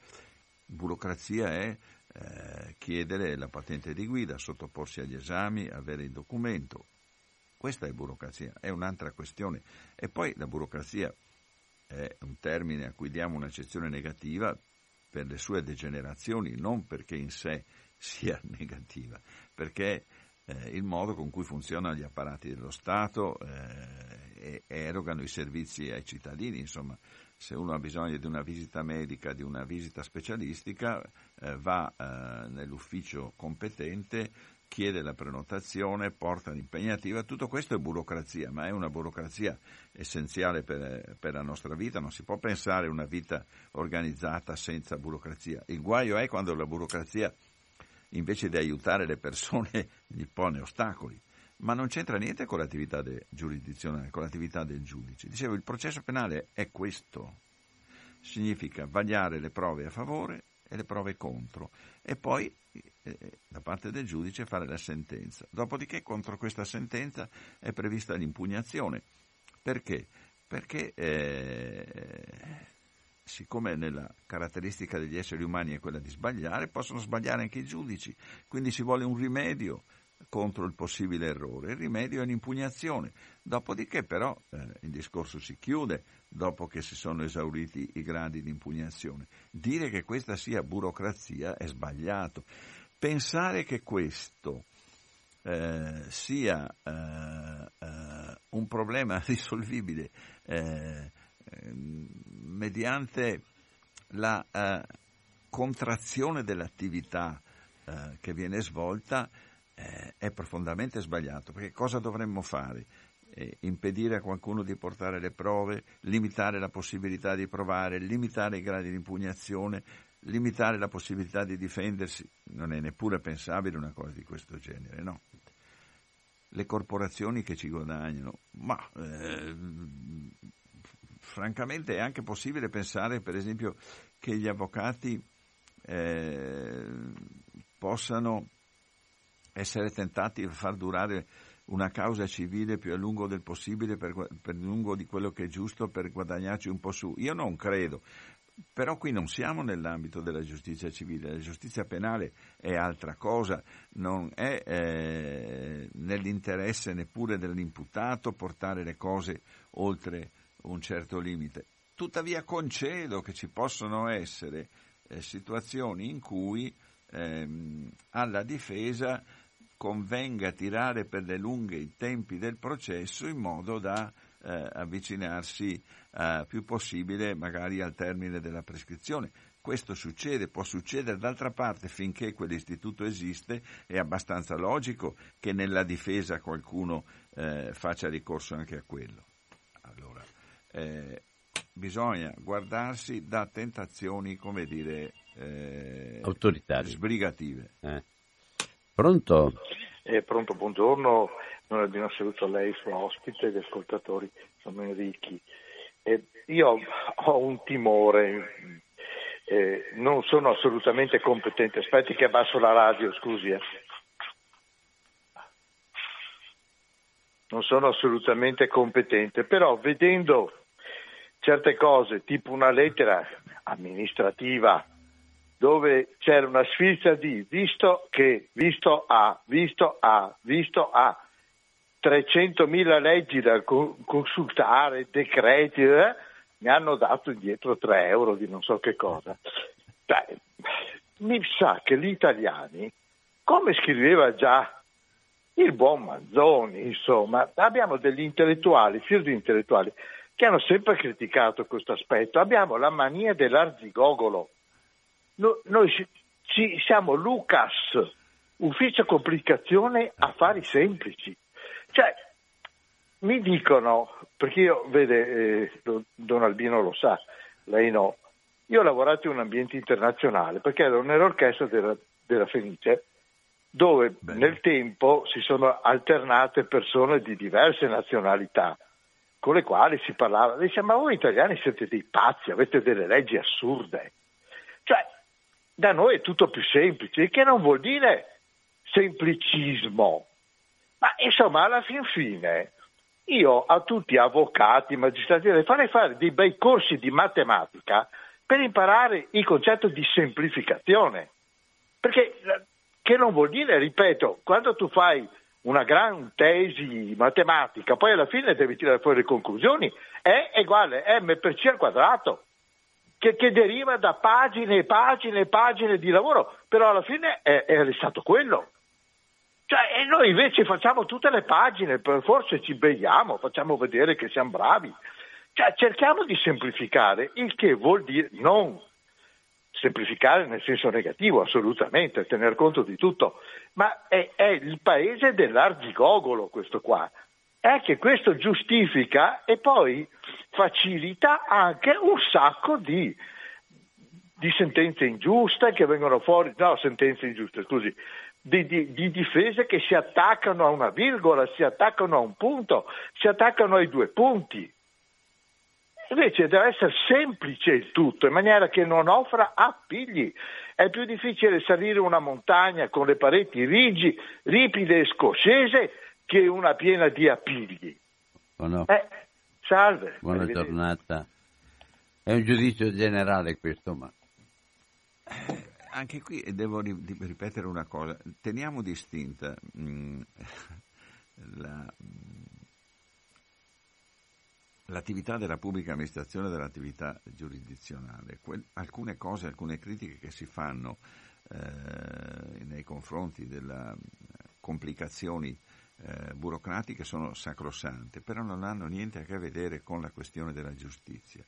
C: Burocrazia è eh, chiedere la patente di guida, sottoporsi agli esami, avere il documento. Questa è burocrazia, è un'altra questione. E poi la burocrazia è un termine a cui diamo un'accezione negativa per le sue degenerazioni, non perché in sé sia negativa, perché eh, il modo con cui funzionano gli apparati dello Stato eh, erogano i servizi ai cittadini, insomma, se uno ha bisogno di una visita medica, di una visita specialistica, eh, va eh, nell'ufficio competente, chiede la prenotazione, porta l'impegnativa, tutto questo è burocrazia, ma è una burocrazia essenziale per, per, la nostra vita, non si può pensare una vita organizzata senza burocrazia. Il guaio è quando la burocrazia invece di aiutare le persone gli pone ostacoli. Ma non c'entra niente con l'attività giurisdizionale, con l'attività del giudice. Dicevo, il processo penale è questo. Significa vagliare le prove a favore e le prove contro e poi eh, da parte del giudice fare la sentenza. Dopodiché contro questa sentenza è prevista l'impugnazione. Perché? Perché eh, siccome nella caratteristica degli esseri umani è quella di sbagliare, possono sbagliare anche i giudici, quindi ci vuole un rimedio contro il possibile errore. Il rimedio è l'impugnazione. Dopodiché però eh, il discorso si chiude dopo che si sono esauriti i gradi di impugnazione. Dire che questa sia burocrazia è sbagliato. Pensare che questo eh, sia eh, eh un problema risolvibile eh, mediante la eh, contrazione dell'attività eh, che viene svolta eh, è profondamente sbagliato, perché cosa dovremmo fare? Eh, impedire a qualcuno di portare le prove, limitare la possibilità di provare, limitare i gradi di impugnazione, limitare la possibilità di difendersi, non è neppure pensabile una cosa di questo genere, no? Le corporazioni che ci guadagnano, ma eh, francamente è anche possibile pensare, per esempio, che gli avvocati eh, possano essere tentati a far durare una causa civile più a lungo del possibile, per, per lungo di quello che è giusto, per guadagnarci un po' su. Io non credo. Però qui non siamo nell'ambito della giustizia civile, la giustizia penale è altra cosa, non è eh, nell'interesse neppure dell'imputato portare le cose oltre un certo limite. Tuttavia concedo che ci possono essere eh, situazioni in cui ehm, alla difesa convenga tirare per le lunghe i tempi del processo in modo da eh, avvicinarsi eh, più possibile magari al termine della prescrizione. Questo succede, può succedere, d'altra parte finché quell'istituto esiste è abbastanza logico che nella difesa qualcuno eh, faccia ricorso anche a quello eh, bisogna guardarsi da tentazioni, come dire, eh,
B: autoritarie,
C: sbrigative.
B: Eh. Pronto?
E: Eh, pronto, buongiorno, non abbiamo saluto a lei, suo ospite, gli ascoltatori, sono Enrichi. Eh, io ho un timore, eh, non sono assolutamente competente, aspetti che abbasso la radio, scusi. Eh. Non sono assolutamente competente, però vedendo certe cose, tipo una lettera amministrativa dove c'era una sfilza di visto che, visto a, visto a, visto a, 300.000 leggi da consultare, decreti, eh, mi hanno dato indietro 3 euro di non so che cosa. Beh, mi sa che gli italiani, come scriveva già il buon Manzoni, insomma, abbiamo degli intellettuali, fior di intellettuali, che hanno sempre criticato questo aspetto. Abbiamo la mania dell'arzigogolo. No, noi ci, siamo Lucas, ufficio complicazione, affari semplici. Cioè, mi dicono, perché io, vede, eh, Don Albino lo sa, lei no, io ho lavorato in un ambiente internazionale perché ero nell'orchestra della, della Fenice dove Bene. nel tempo si sono alternate persone di diverse nazionalità con le quali si parlava, dice ma voi italiani siete dei pazzi, avete delle leggi assurde. Cioè, da noi è tutto più semplice, che non vuol dire semplicismo. Ma insomma, alla fin fine, io a tutti avvocati, magistrati, farei fare dei bei corsi di matematica per imparare il concetto di semplificazione. Perché che non vuol dire, ripeto, quando tu fai una gran tesi matematica, poi alla fine devi tirare fuori le conclusioni, è uguale m per c al quadrato, che, che deriva da pagine e pagine e pagine di lavoro, però alla fine è, è stato quello. Cioè, e noi invece facciamo tutte le pagine, forse ci beviamo, facciamo vedere che siamo bravi. Cioè, cerchiamo di semplificare, il che vuol dire non semplificare nel senso negativo, assolutamente, tener conto di tutto, ma è, è il paese dell'argigogolo questo qua. È che questo giustifica e poi facilita anche un sacco di, di sentenze ingiuste che vengono fuori, no, sentenze ingiuste, scusi, di, di, di, difese che si attaccano a una virgola, si attaccano a un punto, si attaccano ai due punti. Invece deve essere semplice il tutto, in maniera che non offra appigli. È più difficile salire una montagna con le pareti rigi, ripide e scoscese che una piena di appigli.
B: Oh no.
E: eh, salve.
B: Buona giornata. È un giudizio generale questo, ma...
C: Eh, anche qui devo ripetere una cosa. Teniamo distinta mh, mm, la l'attività della pubblica amministrazione dall'attività giurisdizionale. Que- alcune cose, alcune critiche che si fanno eh, nei confronti delle complicazioni eh, burocratiche sono sacrosante, però non hanno niente a che vedere con la questione della giustizia.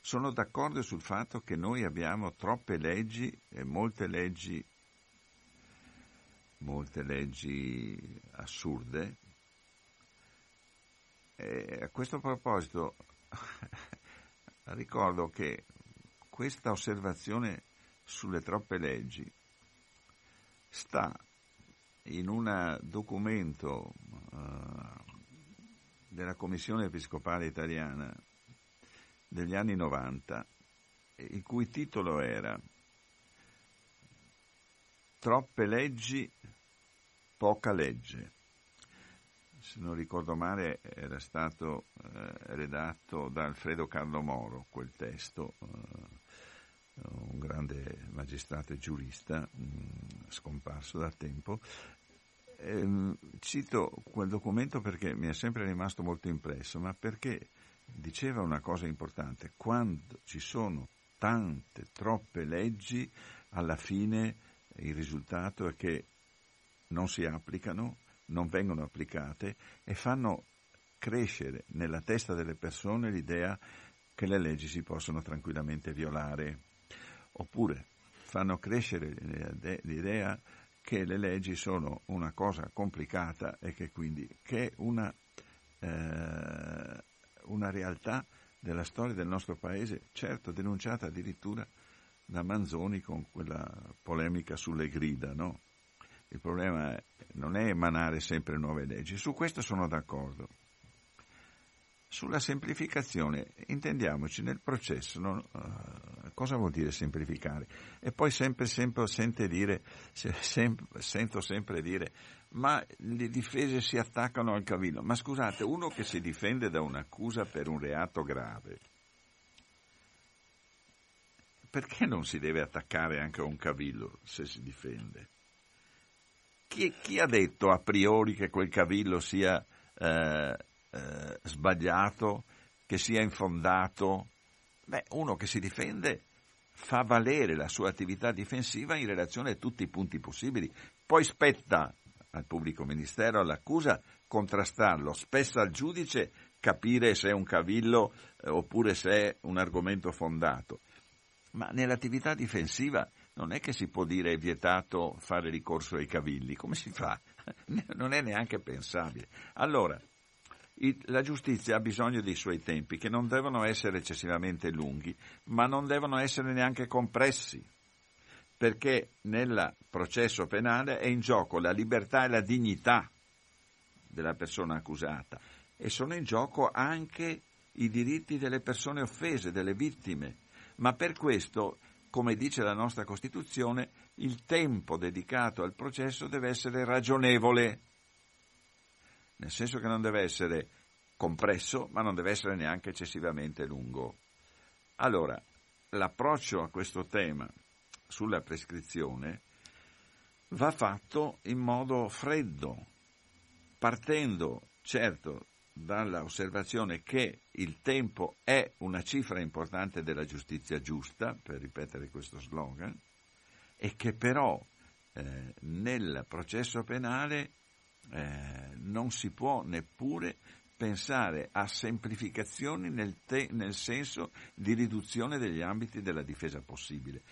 C: Sono d'accordo sul fatto che noi abbiamo troppe leggi e molte leggi, molte leggi assurde, e a questo proposito ricordo che questa osservazione sulle troppe leggi sta in un documento uh, della Commissione Episcopale Italiana degli anni 90, il cui titolo era Troppe leggi, poca legge se non ricordo male, era stato eh, redatto da Alfredo Carlo Moro, quel testo, eh, un grande magistrato e giurista, mh, mm, scomparso da tempo. Eh, cito quel documento perché mi è sempre rimasto molto impresso, ma perché diceva una cosa importante, quando ci sono tante, troppe leggi, alla fine il risultato è che non si applicano, non vengono applicate e fanno crescere nella testa delle persone l'idea che le leggi si possono tranquillamente violare, oppure fanno crescere l'idea che le leggi sono una cosa complicata e che quindi che è una, eh, una realtà della storia del nostro paese, certo denunciata addirittura da Manzoni con quella polemica sulle grida, no? Il problema non è emanare sempre nuove leggi, su questo sono d'accordo. Sulla semplificazione, intendiamoci nel processo, non, uh, cosa vuol dire semplificare? E poi sempre, sempre sente dire, se, sempre, sento sempre dire, ma le difese si attaccano al cavillo. Ma scusate, uno che si difende da un'accusa per un reato grave, perché non si deve attaccare anche a un cavillo se si difende? Chi, chi, ha detto a priori che quel cavillo sia eh, eh, sbagliato, che sia infondato? Beh, uno che si difende fa valere la sua attività difensiva in relazione a tutti i punti possibili. Poi spetta al pubblico ministero, all'accusa, contrastarlo, spessa al giudice capire se è un cavillo eh, oppure se è un argomento fondato. Ma nell'attività difensiva non è che si può dire è vietato fare ricorso ai cavilli, come si fa? Non è neanche pensabile. Allora, la giustizia ha bisogno dei suoi tempi, che non devono essere eccessivamente lunghi, ma non devono essere neanche compressi, perché nel processo penale è in gioco la libertà e la dignità della persona accusata. e sono in gioco anche i diritti delle persone offese, delle vittime. Ma per questo, come dice la nostra Costituzione, il tempo dedicato al processo deve essere ragionevole, nel senso che non deve essere compresso, ma non deve essere neanche eccessivamente lungo. Allora, l'approccio a questo tema sulla prescrizione va fatto in modo freddo, partendo certo dall'osservazione che il tempo è una cifra importante della giustizia giusta, per ripetere questo slogan, e che però eh, nel processo penale eh, non si può neppure pensare a semplificazioni nel, te- nel senso di riduzione degli ambiti della difesa possibile.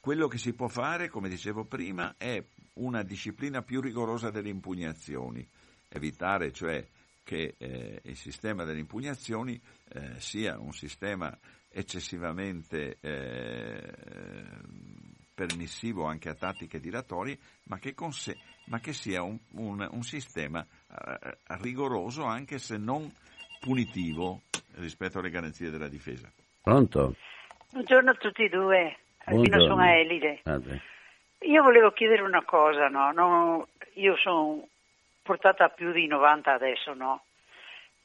C: Quello che si può fare, come dicevo prima, è una disciplina più rigorosa delle impugnazioni, evitare cioè che eh, il sistema delle impugnazioni eh, sia un sistema eccessivamente eh, permissivo anche a tattiche dilatorie, ma che, se, ma che sia un, un, un sistema eh, rigoroso anche se non punitivo rispetto alle garanzie della difesa.
B: Pronto?
F: Buongiorno a tutti e due, Albino sono Elide. Ah, io volevo chiedere una cosa, no? non, io sono portata a più di 90 adesso, no?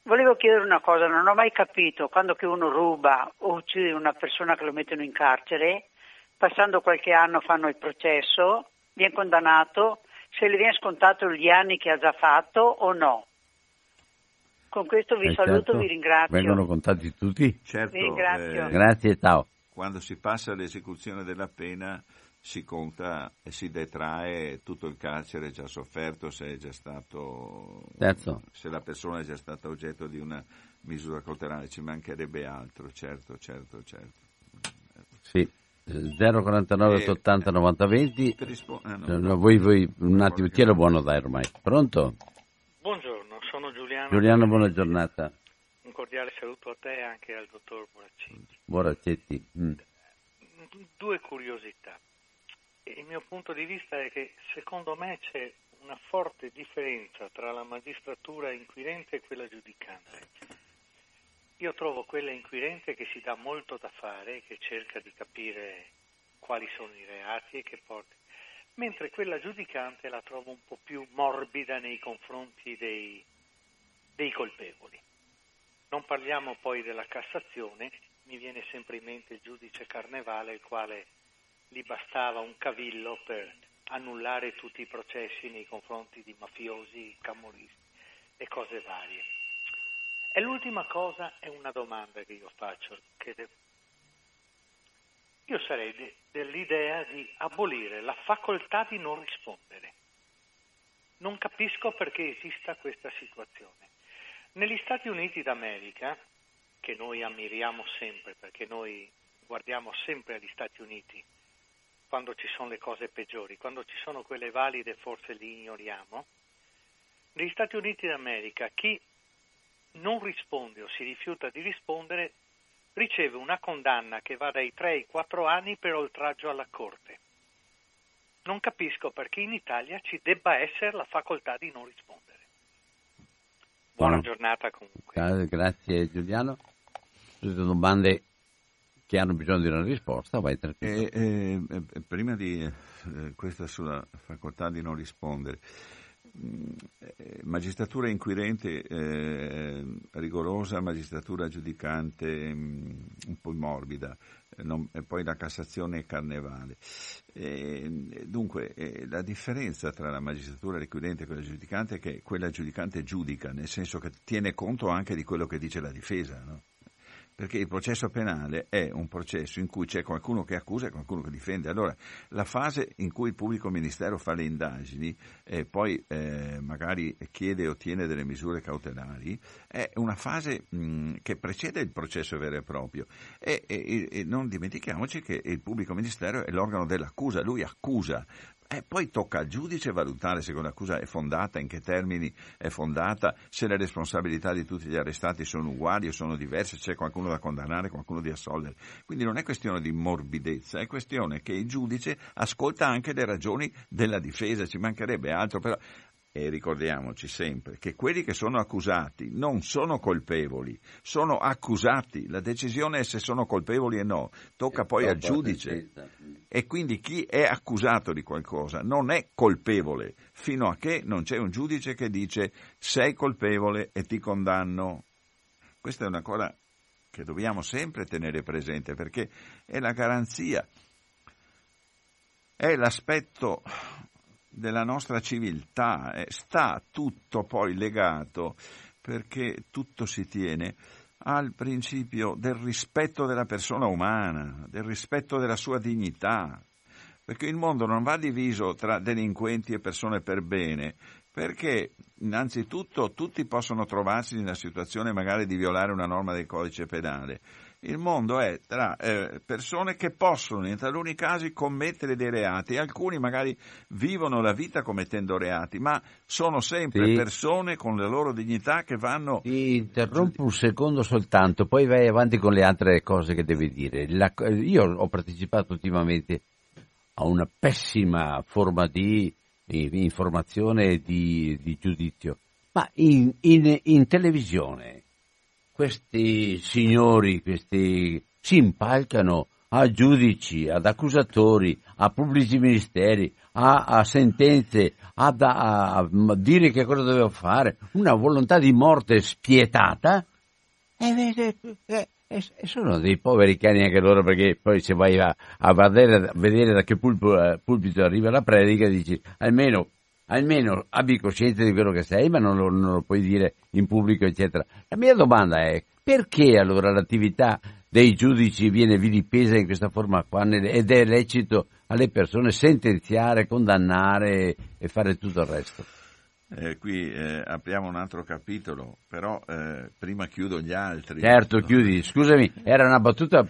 F: Volevo chiedere una cosa, non ho mai capito quando che uno ruba o uccide una persona che lo mettono in carcere, passando qualche anno fanno il processo, viene condannato, se le viene scontato gli anni che ha già fatto o no. Con questo vi eh saluto, certo. vi ringrazio.
B: Vengono contati tutti?
C: Certo.
F: Vi ringrazio.
B: Eh, Grazie, ciao.
C: Quando si passa all'esecuzione della pena si conta e si detrae tutto il carcere già sofferto se è già stato
B: certo.
C: se la persona è già stata oggetto di una misura cautelare, ci mancherebbe altro, certo, certo, certo.
B: Sì. 049 eh, 80 90 20 rispo- eh, no, no, voi, voi, un attimo, chi è lo buono dai ormai? Pronto?
G: Buongiorno, sono Giuliano.
B: Giuliano, buona giornata.
G: Un cordiale saluto a te e anche al dottor Boraccetti.
B: Boraccetti. Mm.
G: Due curiosità il mio punto di vista è che secondo me c'è una forte differenza tra la magistratura inquirente e quella giudicante. Io trovo quella inquirente che si dà molto da fare, che cerca di capire quali sono i reati e che porta, mentre quella giudicante la trovo un po' più morbida nei confronti dei, dei colpevoli. Non parliamo poi della Cassazione, mi viene sempre in mente il giudice Carnevale, il quale gli bastava un cavillo per annullare tutti i processi nei confronti di mafiosi, camorristi e cose varie. E l'ultima cosa è una domanda che io faccio. Che. Io sarei de... dell'idea di abolire la facoltà di non rispondere. Non capisco perché esista questa situazione. Negli Stati Uniti d'America, che noi ammiriamo sempre perché noi guardiamo sempre agli Stati Uniti quando ci sono le cose peggiori, quando ci sono quelle valide forse li ignoriamo. Negli Stati Uniti d'America chi non risponde o si rifiuta di rispondere riceve una condanna che va dai 3 ai 4 anni per oltraggio alla Corte. Non capisco perché in Italia ci debba essere la facoltà di non rispondere. Buona giornata comunque.
B: Grazie Giuliano. Tutte domande che hanno bisogno di una risposta, vai tranquillo.
C: E, e, prima di eh, questa sulla facoltà di non rispondere, mm, eh, magistratura inquirente eh, rigorosa, magistratura giudicante mh, mm, un po' morbida, eh, non, e poi la Cassazione e Carnevale. dunque, eh, la differenza tra la magistratura inquirente e quella giudicante è che quella giudicante giudica, nel senso che tiene conto anche di quello che dice la difesa. No? Perché il processo penale è un processo in cui c'è qualcuno che accusa e qualcuno che difende. Allora, la fase in cui il pubblico ministero fa le indagini e poi eh, magari chiede e ottiene delle misure cautelari è una fase mh, che precede il processo vero e proprio. E, e, e non dimentichiamoci che il pubblico ministero è l'organo dell'accusa, lui accusa, e poi tocca al giudice valutare se quell'accusa è fondata, in che termini è fondata, se le responsabilità di tutti gli arrestati sono uguali o sono diverse, se c'è qualcuno da condannare, qualcuno da assolvere. Quindi non è questione di morbidezza, è questione che il giudice ascolta anche le ragioni della difesa, ci mancherebbe altro, però e ricordiamoci sempre che quelli che sono accusati non sono colpevoli, sono accusati. La decisione è se sono colpevoli o no, tocca poi al giudice. E quindi chi è accusato di qualcosa non è colpevole fino a che non c'è un giudice che dice sei colpevole e ti condanno. Questa è una cosa che dobbiamo sempre tenere presente perché è la garanzia, è l'aspetto della nostra civiltà, eh, sta tutto poi legato perché tutto si tiene al principio del rispetto della persona umana, del rispetto della sua dignità, perché il mondo non va diviso tra delinquenti e persone per bene, perché innanzitutto tutti possono trovarsi nella situazione magari di violare una norma del codice penale il mondo è tra eh, persone che possono in taluni casi commettere dei reati, alcuni magari vivono la vita commettendo reati, ma sono sempre sì. persone con la loro dignità che vanno...
B: Ti interrompo un secondo soltanto, poi vai avanti con le altre cose che devi dire. La, io ho partecipato ultimamente a una pessima forma di, informazione e di, di, giudizio, ma in, in, in televisione questi signori, questi si impalcano a giudici, ad accusatori, a pubblici ministeri, a, a sentenze, a, a, a, dire che cosa doveva fare, una volontà di morte spietata, e, e, e, sono dei poveri cani anche loro perché poi se vai a, vedere, vedere, da che pulpito, pulpito arriva la predica dici almeno almeno abbi coscienza di quello che sei, ma non lo, non lo, puoi dire in pubblico, eccetera. La mia domanda è perché allora l'attività dei giudici viene vilipesa in questa forma qua ed è lecito alle persone sentenziare, condannare e fare tutto il resto?
C: Eh, qui eh, apriamo un altro capitolo, però eh, prima chiudo gli altri.
B: Certo, chiudi. Scusami, era una battuta,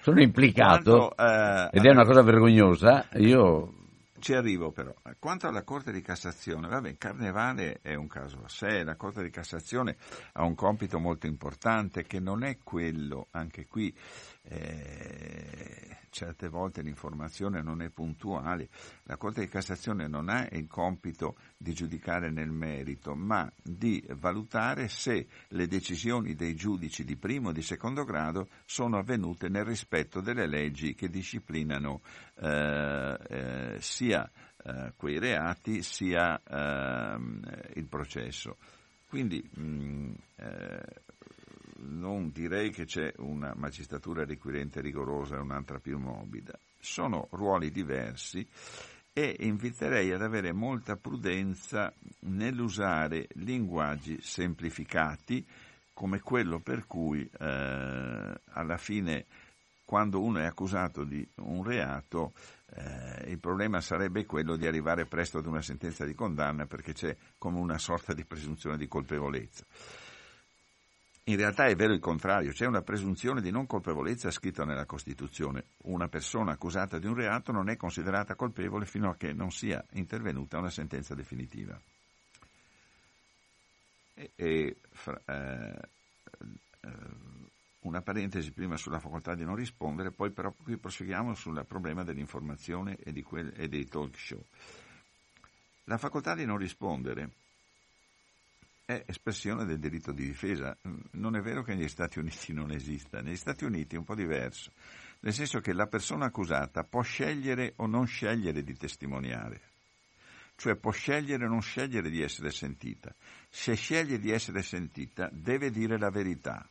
B: sono implicato Quanto, eh, ed è una cosa vergognosa. Io
C: ci arrivo però. Quanto alla Corte di Cassazione, vabbè, Carnevale è un caso a sé, la Corte di Cassazione ha un compito molto importante che non è quello, anche qui eh, certe volte l'informazione non è puntuale, la Corte di Cassazione non ha il compito di giudicare nel merito, ma di valutare se le decisioni dei giudici di primo e di secondo grado sono avvenute nel rispetto delle leggi che disciplinano eh, eh, sia eh, quei reati sia ehm, il processo. Quindi mh, mm, eh, non direi che c'è una magistratura requirente rigorosa e un'altra più morbida. Sono ruoli diversi e inviterei ad avere molta prudenza nell'usare linguaggi semplificati come quello per cui eh, alla fine quando uno è accusato di un reato eh, il problema sarebbe quello di arrivare presto ad una sentenza di condanna perché c'è come una sorta di presunzione di colpevolezza. In realtà è vero il contrario, c'è una presunzione di non colpevolezza scritta nella Costituzione. Una persona accusata di un reato non è considerata colpevole fino a che non sia intervenuta una sentenza definitiva. E, e fra, eh, eh, una parentesi prima sulla facoltà di non rispondere, poi però qui proseguiamo sul problema dell'informazione e, quel, e dei talk show. La facoltà di non rispondere è espressione del diritto di difesa. Non è vero che negli Stati Uniti non esista, negli Stati Uniti è un po' diverso, nel senso che la persona accusata può scegliere o non scegliere di testimoniare, cioè può scegliere o non scegliere di essere sentita. Se sceglie di essere sentita deve dire la verità.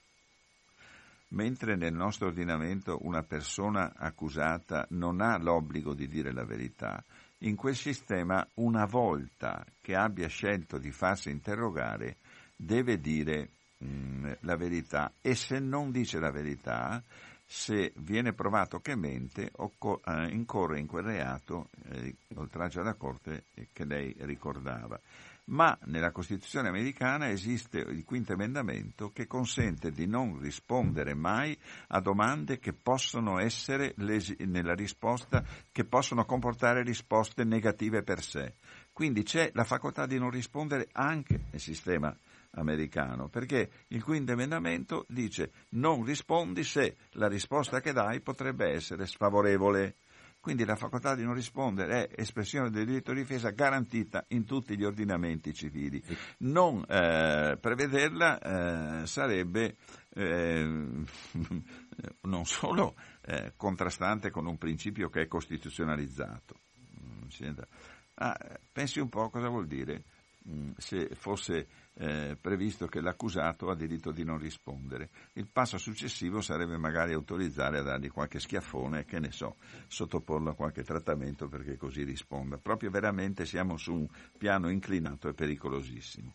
C: Mentre nel nostro ordinamento una persona accusata non ha l'obbligo di dire la verità, in quel sistema una volta che abbia scelto di farsi interrogare deve dire mh, mm, la verità. E se non dice la verità, se viene provato che mente, occo, eh, incorre in quel reato, eh, oltraggio alla Corte, eh, che lei ricordava ma nella Costituzione americana esiste il quinto emendamento che consente di non rispondere mai a domande che possono risposta, che possono comportare risposte negative per sé. Quindi c'è la facoltà di non rispondere anche nel sistema americano, perché il quinto emendamento dice non rispondi se la risposta che dai potrebbe essere sfavorevole. Quindi la facoltà di non rispondere è espressione del diritto di difesa garantita in tutti gli ordinamenti civili. Non eh, prevederla eh, sarebbe eh, non solo eh, contrastante con un principio che è costituzionalizzato. Ah, pensi un po' cosa vuol dire mm, se fosse eh, previsto che l'accusato ha diritto di non rispondere. Il passo successivo sarebbe magari autorizzare a dargli qualche schiaffone, che ne so, sottoporlo a qualche trattamento perché così risponda. Proprio veramente siamo su un piano inclinato e pericolosissimo.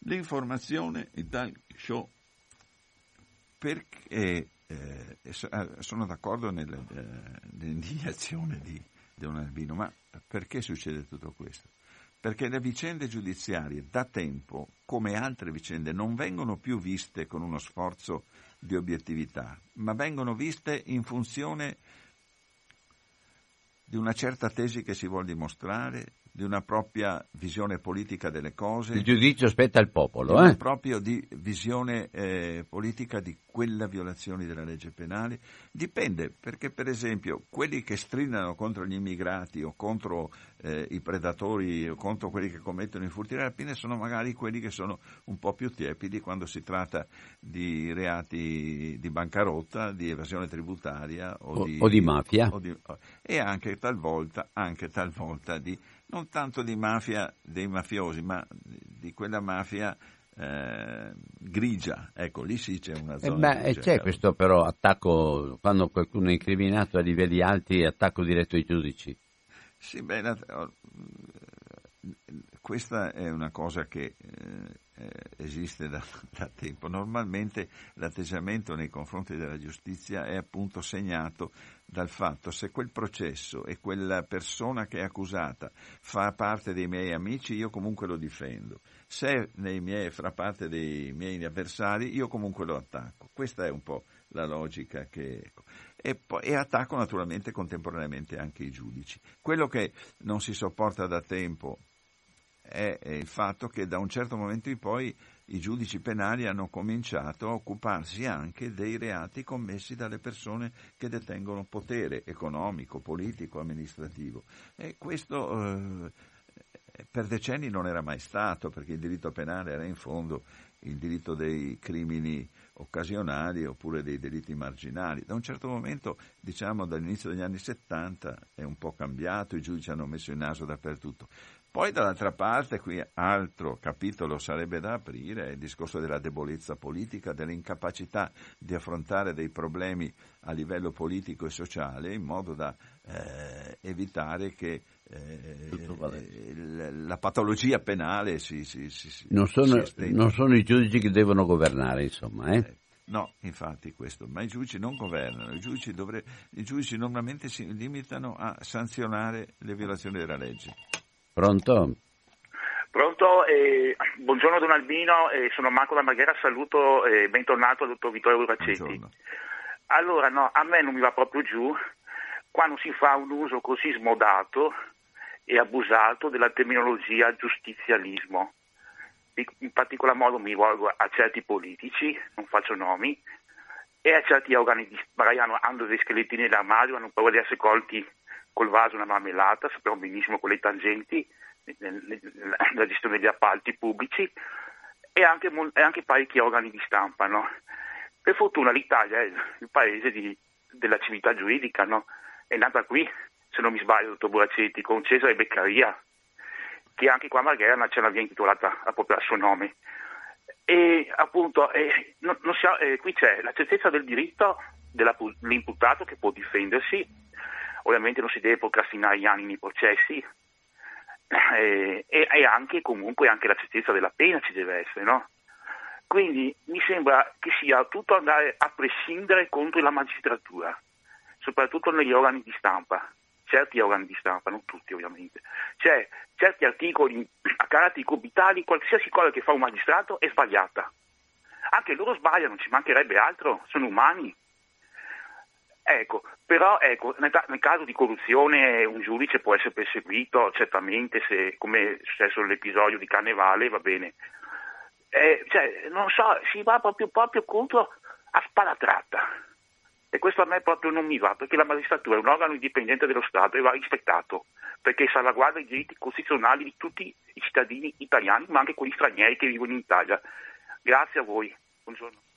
C: L'informazione, il talk show, perché eh, sono d'accordo nell'indignazione eh, di Don Albino, ma perché succede tutto questo? Perché le vicende giudiziarie da tempo, come altre vicende, non vengono più viste con uno sforzo di obiettività, ma vengono viste in funzione di una certa tesi che si vuole dimostrare, di una propria visione politica delle cose.
B: Il giudizio spetta al popolo, eh?
C: Proprio di visione eh, politica di quella violazione della legge penale. Dipende, perché per esempio quelli che strillano contro gli immigrati o contro eh, i predatori o contro quelli che commettono i furti e rapine sono magari quelli che sono un po' più tiepidi quando si tratta di reati di bancarotta, di evasione tributaria o,
B: o,
C: di,
B: o di, mafia.
C: O di, e anche talvolta, anche talvolta di non tanto di mafia dei mafiosi, ma di quella mafia eh, grigia. Ecco, lì sì c'è una zona.
B: Eh beh, c'è certo. questo però attacco, quando qualcuno è incriminato a livelli alti, attacco diretto ai giudici.
C: Sì, beh, questa è una cosa che eh, eh, esiste da, da, tempo. Normalmente l'atteggiamento nei confronti della giustizia è appunto segnato dal fatto se quel processo e quella persona che è accusata fa parte dei miei amici, io comunque lo difendo. Se miei, fa parte dei miei avversari, io comunque lo attacco. Questa è un po' la logica che... Ecco. E, poi, e attacco naturalmente contemporaneamente anche i giudici. Quello che non si sopporta da tempo è il fatto che da un certo momento in poi i giudici penali hanno cominciato a occuparsi anche dei reati commessi dalle persone che detengono potere economico, politico, amministrativo. E questo eh, per decenni non era mai stato, perché il diritto penale era in fondo il diritto dei crimini occasionali oppure dei delitti marginali. Da un certo momento, diciamo dall'inizio degli anni 70, è un po' cambiato, i giudici hanno messo il naso dappertutto. Poi dall'altra parte, qui altro capitolo sarebbe da aprire, il discorso della debolezza politica, dell'incapacità di affrontare dei problemi a livello politico e sociale in modo da eh, evitare che eh, la patologia penale si, si, si,
B: non, sono, non, sono, i giudici che devono governare, insomma. Eh?
C: No, infatti questo, ma i giudici non governano, i giudici, dovre, i giudici normalmente si limitano a sanzionare le violazioni della legge.
B: Pronto?
H: Pronto, eh, buongiorno Don Albino, eh, sono Marco da Marghera, saluto e eh, bentornato al dottor Vittorio Buracetti. Allora, no, a me non mi va proprio giù quando si fa un uso così smodato e abusato della terminologia giustizialismo. In particolar modo mi rivolgo a certi politici, non faccio nomi, e a certi organi, magari hanno, hanno dei scheletri nell'armadio, hanno paura di essere colti col vaso una marmellata, sappiamo benissimo quelle tangenti nella gestione degli appalti pubblici e anche, e anche parecchi organi di stampa. No? Per fortuna l'Italia è il paese di, della civiltà giuridica, no? è nata qui, se non mi sbaglio, dottor Buracetti, con Cesare Beccaria, che anche qua a Marghera c'è una via intitolata proprio al suo nome. E appunto, eh, non, non si, eh, qui c'è la certezza del diritto dell'imputato che può difendersi ovviamente non si deve procrastinare gli anni nei processi eh, e, e, anche comunque anche la certezza della pena ci deve essere, no? Quindi mi sembra che sia tutto andare a prescindere contro la magistratura, soprattutto negli organi di stampa, certi organi di stampa, non tutti ovviamente. Cioè, certi articoli a caratteri cubitali, qualsiasi cosa che fa un magistrato è sbagliata. Anche loro sbagliano, ci mancherebbe altro, sono umani. Ecco, però ecco, nel, nel, caso di corruzione un giudice può essere perseguito certamente, se, come è successo nell'episodio di Carnevale, va bene. Eh, cioè, non so, si va proprio, proprio contro a spalla tratta. E questo a me proprio non mi va, perché la magistratura è un organo indipendente dello Stato e va rispettato, perché salvaguarda i diritti costituzionali di tutti i cittadini italiani, ma anche quelli stranieri che vivono in Italia. Grazie a voi. Buongiorno.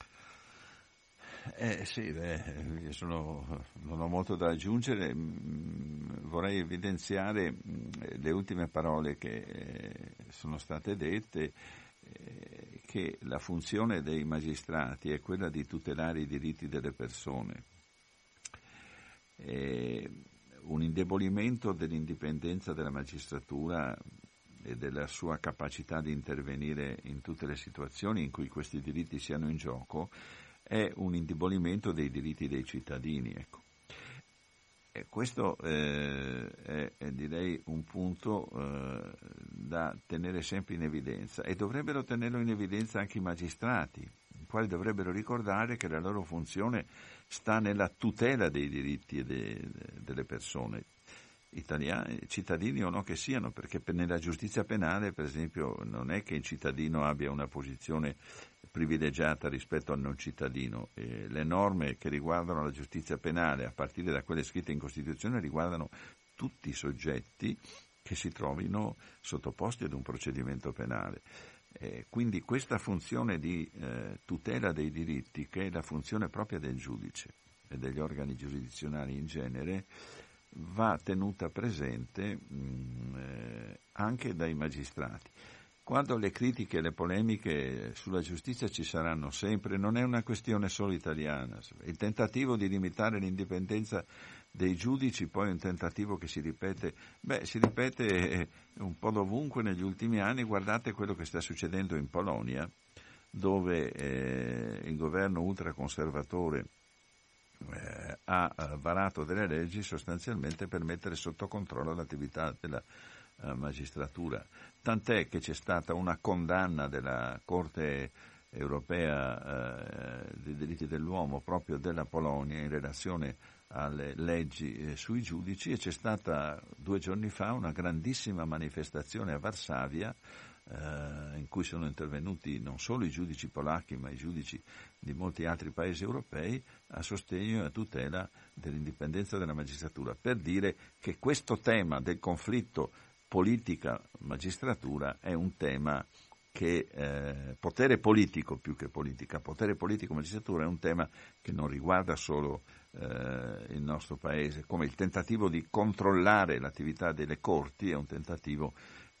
C: Eh, sì, beh, sono, non ho molto da aggiungere, mm, vorrei evidenziare mm, le ultime parole che eh, sono state dette, eh, che la funzione dei magistrati è quella di tutelare i diritti delle persone. un indebolimento dell'indipendenza della magistratura e della sua capacità di intervenire in tutte le situazioni in cui questi diritti siano in gioco è un indebolimento dei diritti dei cittadini. Ecco. E questo eh, è, è, direi un punto eh, da tenere sempre in evidenza e dovrebbero tenerlo in evidenza anche i magistrati, i quali dovrebbero ricordare che la loro funzione sta nella tutela dei diritti de, delle persone italiani, cittadini o no che siano, perché nella giustizia penale, per esempio, non è che il cittadino abbia una posizione privilegiata rispetto al non cittadino. E le norme che riguardano la giustizia penale, a partire da quelle scritte in Costituzione, riguardano tutti i soggetti che si trovino sottoposti ad un procedimento penale. Eh, quindi questa funzione di eh, tutela dei diritti, che è la funzione propria del giudice e degli organi giurisdizionali in genere, va tenuta presente mh, mm, eh, anche dai magistrati. Quando le critiche e le polemiche sulla giustizia ci saranno sempre, non è una questione solo italiana. Il tentativo di limitare l'indipendenza dei giudici poi è un tentativo che si ripete, beh, si ripete eh, un po' dovunque negli ultimi anni, guardate quello che sta succedendo in Polonia, dove eh, il governo ultraconservatore eh, ha varato delle leggi sostanzialmente per mettere sotto controllo l'attività della eh, magistratura. Tant'è che c'è stata una condanna della Corte europea eh, dei diritti dell'uomo proprio della Polonia in relazione alle leggi eh, sui giudici e c'è stata due giorni fa una grandissima manifestazione a Varsavia eh, in cui sono intervenuti non solo i giudici polacchi ma i giudici di molti altri paesi europei a sostegno e a tutela dell'indipendenza della magistratura per dire che questo tema del conflitto politica magistratura è un tema che eh, potere politico più che politica, potere politico magistratura è un tema che non riguarda solo eh, il nostro paese, come il tentativo di controllare l'attività delle corti è un tentativo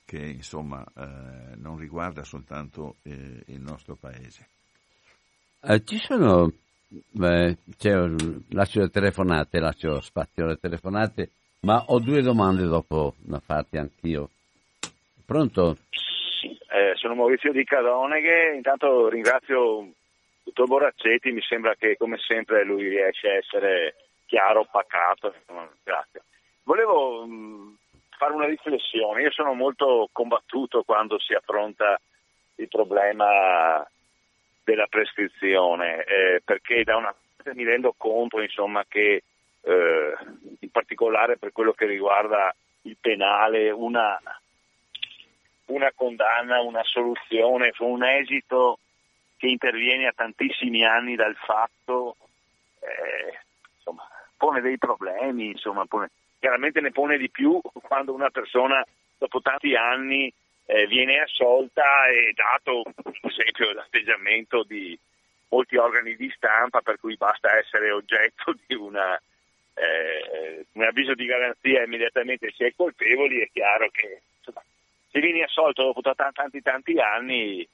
C: che insomma eh, non riguarda soltanto eh, il nostro paese.
B: Eh, ci sono, beh, lascio le telefonate, lascio spazio alle telefonate ma ho due domande dopo da farti anch'io. Pronto?
I: Eh, sono Maurizio Di Cadoneghe, intanto ringrazio dottor Boraccetti, mi sembra che come sempre lui riesce a essere chiaro, pacato, grazie. Volevo mh, mm, fare una riflessione, io sono molto combattuto quando si affronta il problema della prescrizione, eh, perché da una parte mi rendo conto insomma, che eh, in particolare per quello che riguarda il penale, una, una condanna, una soluzione, un esito che interviene a tantissimi anni dal fatto, eh, insomma, pone dei problemi, insomma, pone, chiaramente ne pone di più quando una persona dopo tanti anni eh, viene assolta e dato per esempio l'atteggiamento di molti organi di stampa per cui basta essere oggetto di una eh, un avviso di garanzia immediatamente si è colpevoli, è chiaro che se vieni assolto dopo t- tanti tanti anni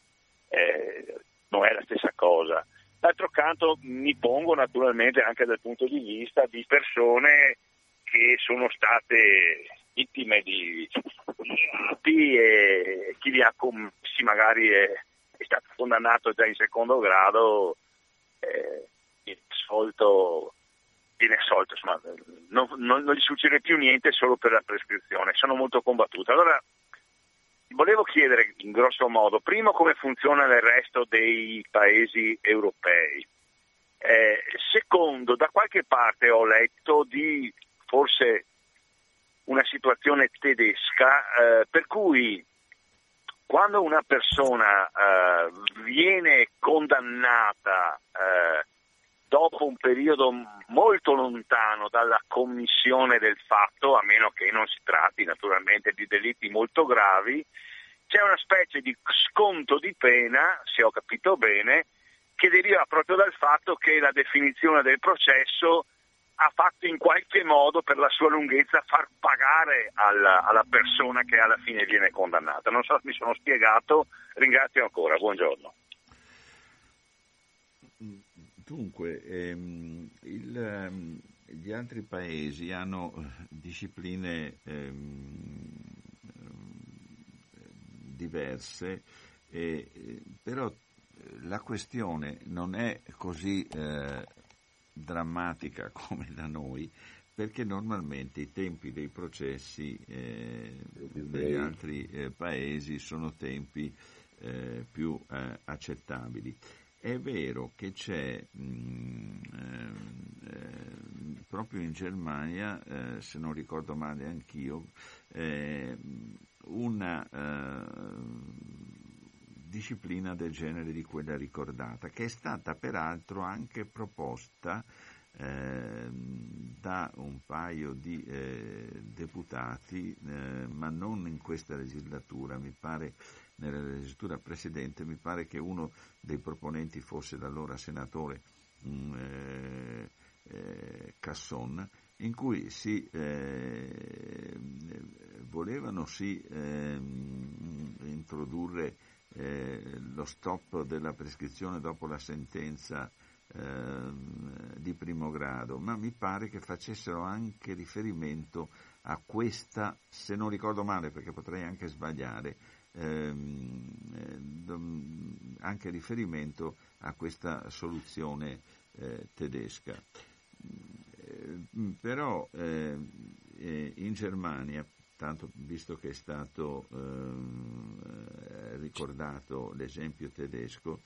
I: eh, non è la stessa cosa. D'altro canto mi pongo naturalmente anche dal punto di vista di persone che sono state vittime di reati e chi li ha commessi magari è, è stato condannato già in secondo grado, eh, assolto viene assolto, insomma, non, non, non, gli succede più niente solo per la prescrizione, sono molto combattuto. Allora, volevo chiedere in grosso modo, primo come funziona nel resto dei paesi europei, eh, secondo, da qualche parte ho letto di forse una situazione tedesca eh, per cui quando una persona eh, viene condannata eh, dopo un periodo molto lontano dalla commissione del fatto, a meno che non si tratti naturalmente di delitti molto gravi, c'è una specie di sconto di pena, se ho capito bene, che deriva proprio dal fatto che la definizione del processo ha fatto in qualche modo per la sua lunghezza far pagare alla, alla persona che alla fine viene condannata. Non so se mi sono spiegato, ringrazio ancora, buongiorno.
C: Dunque, ehm, il, ehm, gli altri paesi hanno discipline ehm, diverse, eh, però la questione non è così eh, drammatica come da noi perché normalmente i tempi dei processi eh, negli altri eh, paesi sono tempi eh, più eh, accettabili. È vero che c'è mh, mm, eh, proprio in Germania, eh, se non ricordo male anch'io, una disciplina del genere di quella ricordata, che è stata peraltro anche proposta eh, da un paio di eh, deputati, eh, ma non in questa legislatura, mi pare nella legislatura precedente, mi pare che uno dei proponenti fosse l'allora senatore mm, eh, eh, Casson, in cui si eh, volevano sì ehm, introdurre eh, lo stop della prescrizione dopo la sentenza eh, di primo grado, ma mi pare che facessero anche riferimento a questa, se non ricordo male perché potrei anche sbagliare, ehm, eh, anche riferimento a questa soluzione eh, tedesca. Eh, però eh, in Germania tanto visto che è stato eh, ricordato l'esempio tedesco,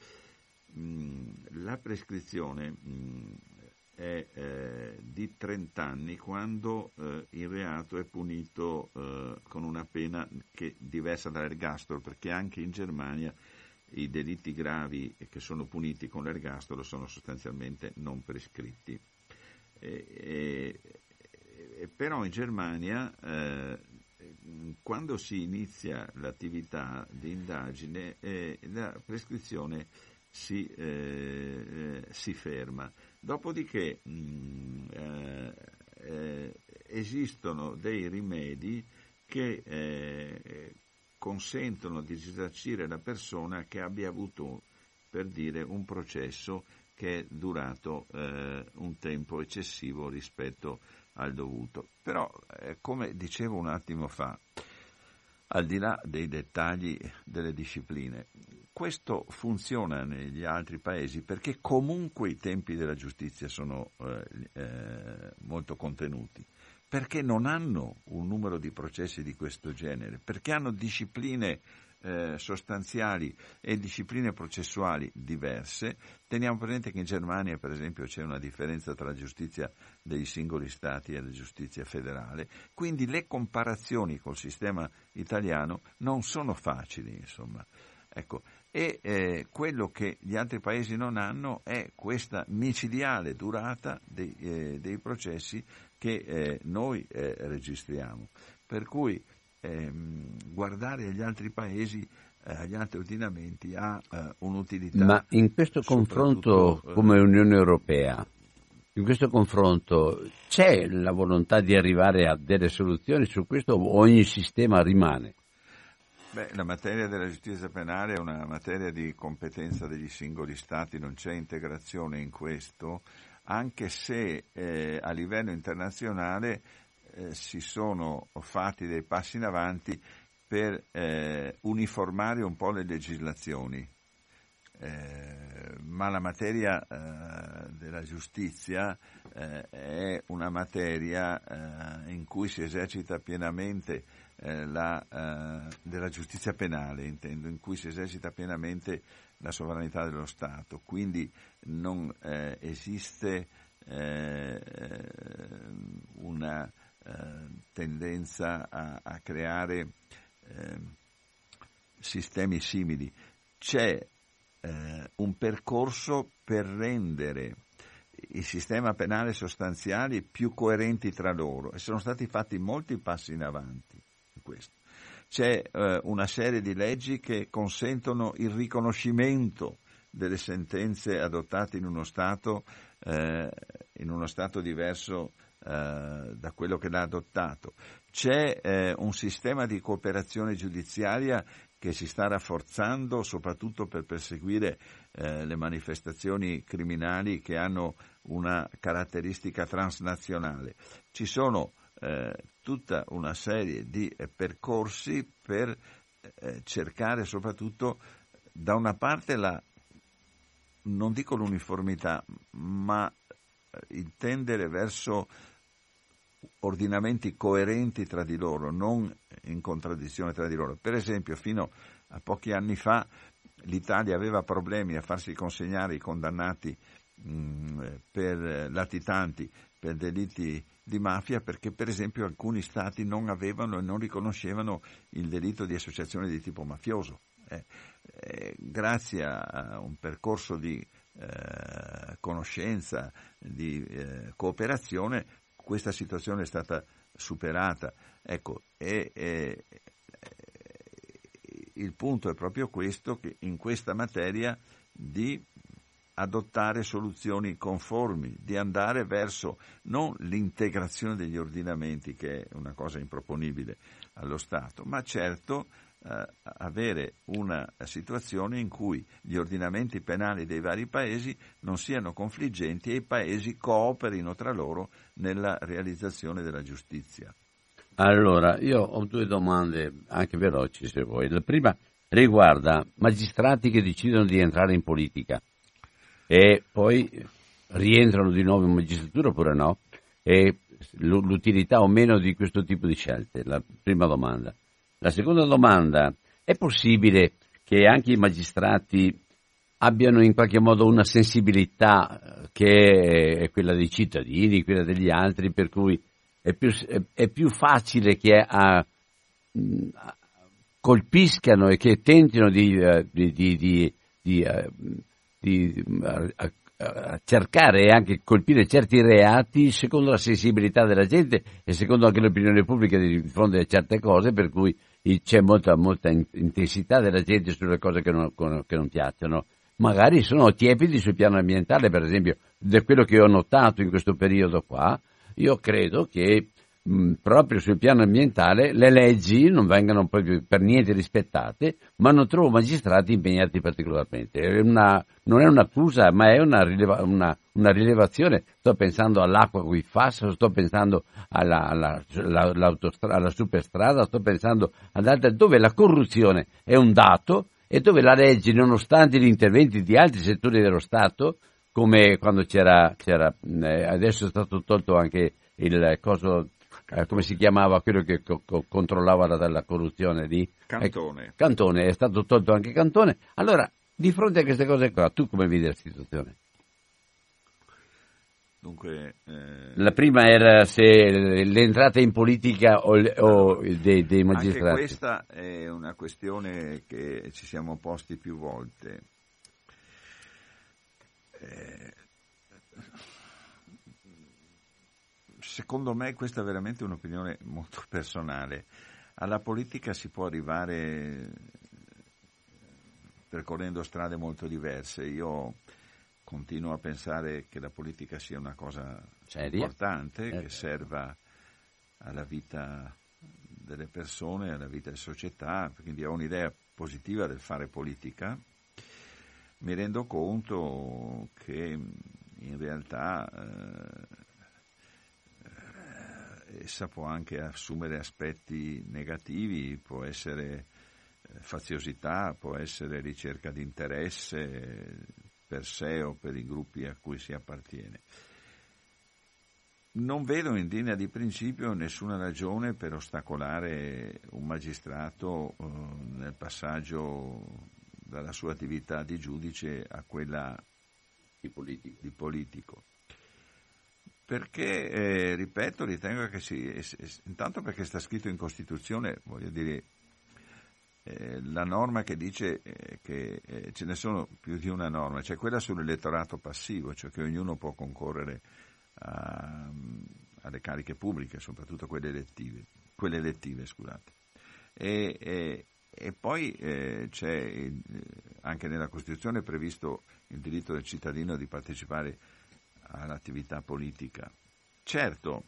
C: mh, la prescrizione mh, è eh, di 30 anni quando eh, il reato è punito eh, con una pena che diversa dall'ergastolo, perché anche in Germania i delitti gravi che sono puniti con l'ergastolo sono sostanzialmente non prescritti. E, e, però in Germania eh, quando si inizia l'attività di indagine eh, la prescrizione si, eh si ferma. Dopodiché mh, mm, eh, eh, esistono dei rimedi che eh, consentono di risarcire la persona che abbia avuto, per dire, un processo che è durato un tempo eccessivo rispetto al dovuto. Però, eh, come dicevo un attimo fa, al di là dei dettagli delle discipline, questo funziona negli altri paesi perché comunque i tempi della giustizia sono eh, eh, molto contenuti, perché non hanno un numero di processi di questo genere, perché hanno discipline eh, sostanziali e discipline processuali diverse. Teniamo presente che in Germania, per esempio, c'è una differenza tra la giustizia dei singoli stati e la giustizia federale, quindi le comparazioni col sistema italiano non sono facili, insomma. Ecco, e eh, quello che gli altri paesi non hanno è questa micidiale durata dei, eh, dei processi che eh, noi eh, registriamo. Per cui ehm, guardare agli altri paesi, eh, agli altri ordinamenti ha eh, un'utilità.
B: Ma in questo confronto come Unione Europea, in questo confronto c'è la volontà di arrivare a delle soluzioni su questo o ogni sistema rimane?
C: Beh, la materia della giustizia penale è una materia di competenza degli singoli Stati, non c'è integrazione in questo, anche se eh, a livello internazionale eh, si sono fatti dei passi in avanti per eh, uniformare un po' le legislazioni. Eh, ma la materia eh, della giustizia eh, è una materia in cui si esercita pienamente la, della giustizia penale, intendo, in cui si esercita pienamente la sovranità dello Stato, quindi non esiste una eh, tendenza a, a creare eh, sistemi simili. C'è eh, un percorso per rendere il sistema penale sostanziali più coerenti tra loro e sono stati fatti molti passi in avanti questo. C'è eh, una serie di leggi che consentono il riconoscimento delle sentenze adottate in uno Stato, eh, in uno stato diverso eh, da quello che l'ha adottato. C'è eh, un sistema di cooperazione giudiziaria che si sta rafforzando soprattutto per perseguire eh, le manifestazioni criminali che hanno una caratteristica transnazionale. Ci sono eh, tutta una serie di eh, percorsi per eh, cercare soprattutto da una parte la, non dico l'uniformità, ma eh, il tendere verso ordinamenti coerenti tra di loro, non in contraddizione tra di loro. Per esempio, fino a pochi anni fa l'Italia aveva problemi a farsi consegnare i condannati mh, mm, per latitanti per delitti di mafia perché per esempio alcuni stati non avevano e non riconoscevano il delitto di associazione di tipo mafioso. Eh, eh, grazie a un percorso di eh, conoscenza, di eh, cooperazione, questa situazione è stata superata. Ecco, e, e, il punto è proprio questo, che in questa materia di adottare soluzioni conformi, di andare verso non l'integrazione degli ordinamenti, che è una cosa improponibile allo Stato, ma certo eh, avere una situazione in cui gli ordinamenti penali dei vari paesi non siano confliggenti e i paesi cooperino tra loro nella realizzazione della giustizia.
B: Allora, io ho due domande, anche veloci se vuoi. La prima riguarda magistrati che decidono di entrare in politica e poi rientrano di nuovo in magistratura oppure no? E l'utilità o meno di questo tipo di scelte? La prima domanda. La seconda domanda, è possibile che anche i magistrati abbiano in qualche modo una sensibilità eh, che è quella dei cittadini, quella degli altri, per cui è più, è più facile che a, colpiscano e che tentino di, eh, di, di, di uh, a, cercare e anche colpire certi reati secondo la sensibilità della gente e secondo anche l'opinione pubblica di fronte a certe cose, per cui c'è molta, molta intensità della gente sulle cose che non, che non piacciono. Magari sono tiepidi sul piano ambientale, per esempio, da quello che ho notato in questo periodo qua, io credo che mh, proprio sul piano ambientale le leggi non vengano proprio per niente rispettate, ma non trovo magistrati impegnati particolarmente. È una, non è un'accusa, ma è una, rileva, una, una, rilevazione. Sto pensando all'acqua qui FAS, sto pensando alla, alla, alla, alla superstrada, sto pensando ad altre dove la corruzione è un dato e dove la legge, nonostante gli interventi di altri settori dello Stato, come quando c'era, c'era eh, adesso è stato tolto anche il coso, eh, come si chiamava quello che co- controllava la, la, corruzione di
C: Cantone.
B: Eh, Cantone, è stato tolto anche Cantone. Allora, di fronte a queste cose qua, tu come vedi la situazione?
C: Dunque, eh...
B: La prima era se l'entrata in politica o, o dei, dei, magistrati.
C: Anche questa è una questione che ci siamo posti più volte. Eh, secondo me questa è veramente un'opinione molto personale. Alla politica si può arrivare percorrendo strade molto diverse. Io continuo a pensare che la politica sia una cosa Seria? importante, eh. che serva alla vita delle persone, alla vita della società, quindi ho un'idea positiva del fare politica mi rendo conto che in realtà eh, essa può anche assumere aspetti negativi, può essere eh, faziosità, può essere ricerca di interesse per sé o per i gruppi a cui si appartiene. Non vedo in linea di principio nessuna ragione per ostacolare un magistrato eh, nel passaggio dalla sua attività di giudice a quella di politico. Di politico. Perché, eh, ripeto, ritengo che si, intanto perché sta scritto in Costituzione, voglio dire, eh, la norma che dice eh, che eh, ce ne sono più di una norma, c'è quella sull'elettorato passivo, cioè che ognuno può concorrere a, alle cariche pubbliche, soprattutto quelle elettive, quelle elettive scusate. E, e, e poi eh, c'è anche nella Costituzione previsto il diritto del cittadino di partecipare all'attività politica. Certo,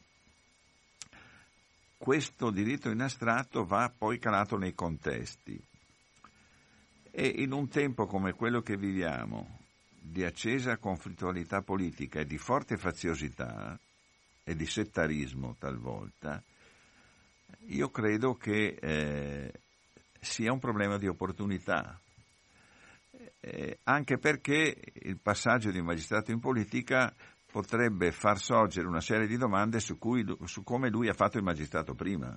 C: questo diritto in astratto va poi calato nei contesti e in un tempo come quello che viviamo, di accesa conflittualità politica e di forte faziosità e di settarismo talvolta, io credo che eh, sia un problema di opportunità, eh, anche perché il passaggio di un magistrato in politica potrebbe far sorgere una serie di domande su, cui, su come lui ha fatto il magistrato prima.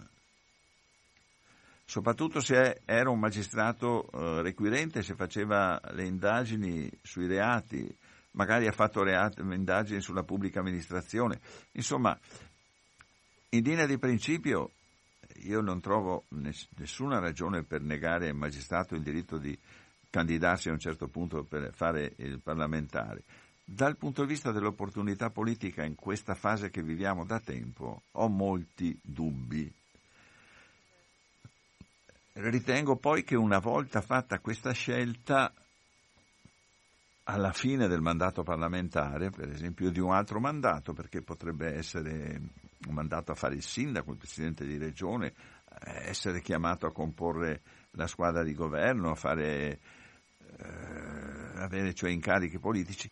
C: Soprattutto se era un magistrato eh, requirente, se faceva le indagini sui reati, magari ha fatto reati, indagini sulla pubblica amministrazione. Insomma, in linea di principio io non trovo nessuna ragione per negare al magistrato il diritto di candidarsi a un certo punto per fare il parlamentare. Dal punto di vista dell'opportunità politica in questa fase che viviamo da tempo, ho molti dubbi. Ritengo poi che una volta fatta questa scelta, alla fine del mandato parlamentare, per esempio di un altro mandato, perché potrebbe essere un mandato a fare il sindaco, il presidente di regione, eh, essere chiamato a comporre la squadra di governo, a fare, eh, avere cioè incarichi politici,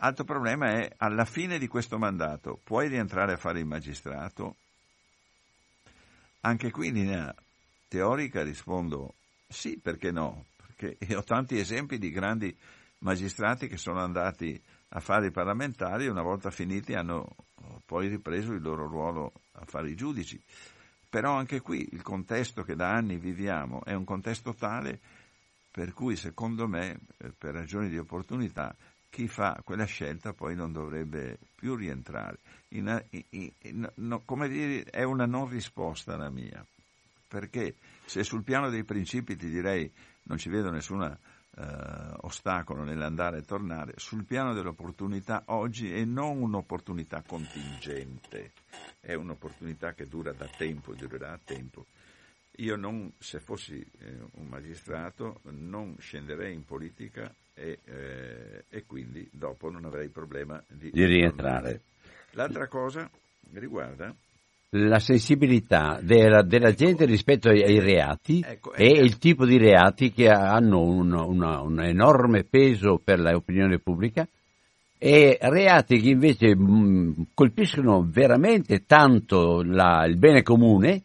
C: Altro problema è alla fine di questo mandato puoi rientrare a fare il magistrato? Anche qui in linea teorica rispondo sì, perché no? Perché ho tanti esempi di grandi magistrati che sono andati a fare i parlamentari e una volta finiti hanno poi ripreso il loro ruolo a fare i giudici. Però anche qui il contesto che da anni viviamo è un contesto tale per cui secondo me, eh, per ragioni di opportunità, chi fa quella scelta poi non dovrebbe più rientrare. In, in, in, no, come dire, è una non risposta la mia, perché se sul piano dei principi ti direi non ci vedo nessun eh, ostacolo nell'andare e tornare, sul piano dell'opportunità oggi è non un'opportunità contingente, è un'opportunità che dura da tempo, durerà a tempo. Io non, se fossi eh, un magistrato, non scenderei in politica e, eh, e quindi dopo non avrei problema di,
B: di rientrare.
C: L'altra cosa riguarda
B: la sensibilità della, della, gente rispetto ai, ai reati ecco, e ecco. il tipo di reati che hanno un, una, un enorme peso per l'opinione pubblica e reati che invece mh, mm, colpiscono veramente tanto la, il bene comune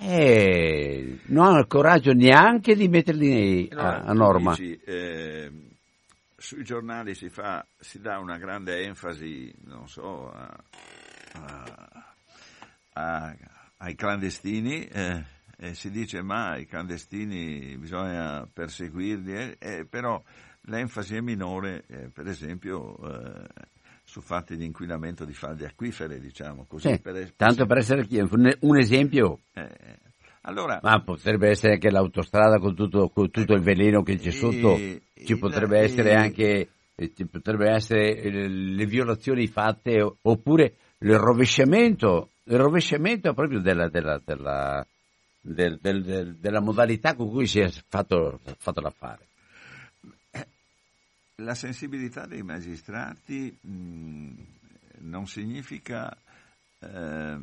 B: e non hanno il coraggio neanche di metterli a, a norma.
C: Dici, eh, sui giornali si, fa, si dà una grande enfasi, non so, a, a, a, ai clandestini eh, e si dice ma i clandestini bisogna perseguirli, eh, eh, però l'enfasi è minore, eh, per esempio, eh, su fatti di inquinamento di falde acquifere, diciamo così.
B: Sì, per, tanto per essere un esempio. Eh, allora, Ma potrebbe essere anche l'autostrada con tutto, con tutto il veleno che c'è sotto, e, ci potrebbe essere anche ci potrebbe essere le violazioni fatte oppure il rovesciamento, il rovesciamento proprio della, della, della, del, del, del, della modalità con cui si è fatto, fatto l'affare.
C: La sensibilità dei magistrati mh, non significa eh,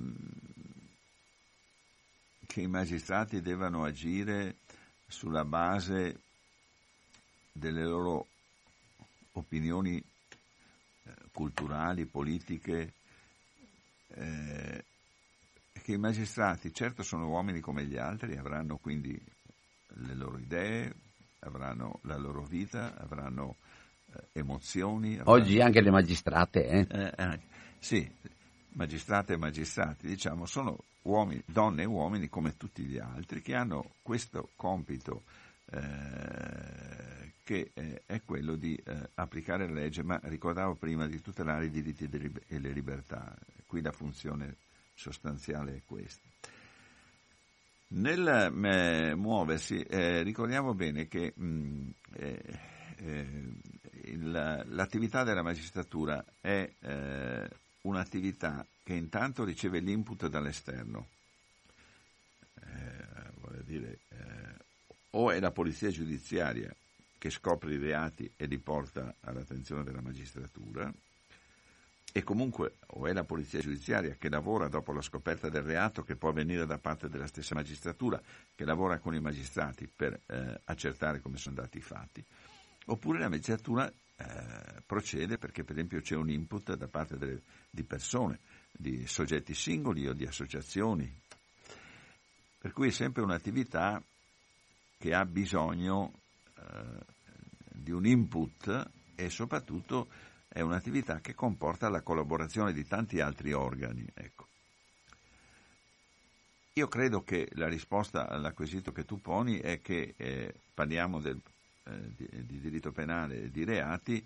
C: che i magistrati devono agire sulla base delle loro opinioni eh, culturali, politiche, eh, che i magistrati certo sono uomini come gli altri, avranno quindi le loro idee, avranno la loro vita, avranno eh, emozioni. Avranno...
B: Oggi anche le magistrate, eh?
C: eh sì, magistrate e magistrati, diciamo, sono uomini, donne e uomini come tutti gli altri che hanno questo compito eh, che eh, è quello di eh, applicare la legge, ma ricordavo prima di tutelare i diritti e le libertà, qui la funzione sostanziale è questa. Nel eh, muoversi, eh, ricordiamo bene che mh, mm, eh, eh, il, l'attività della magistratura è eh, un'attività che intanto riceve l'input dall'esterno, eh, dire, o è la polizia giudiziaria che scopre i reati e li porta all'attenzione della magistratura, e comunque o è la polizia giudiziaria che lavora dopo la scoperta del reato che può avvenire da parte della stessa magistratura, che lavora con i magistrati per eh, accertare come sono andati i fatti, oppure la magistratura eh, procede perché per esempio c'è un input da parte delle, di persone, di soggetti singoli o di associazioni, per cui è sempre un'attività che ha bisogno eh, di un input e soprattutto è un'attività che comporta la collaborazione di tanti altri organi. Ecco. Io credo che la risposta all'acquisito che tu poni è che eh, parliamo del, eh, di, di, diritto penale e di reati,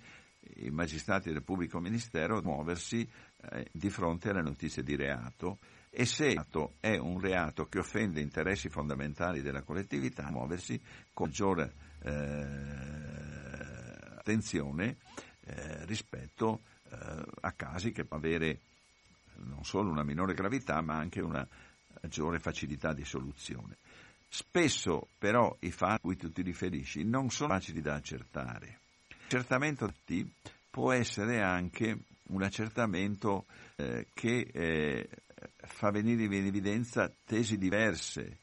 C: i magistrati del pubblico ministero muoversi eh, di fronte alle notizie di reato e se è un reato che offende interessi fondamentali della collettività, muoversi con maggiore eh, attenzione eh, rispetto eh, a casi che possono avere non solo una minore gravità ma anche una maggiore facilità di soluzione. Spesso però i fatti a cui tu ti riferisci non sono facili da accertare. L'accertamento può essere anche un accertamento eh, che eh, fa venire in evidenza tesi diverse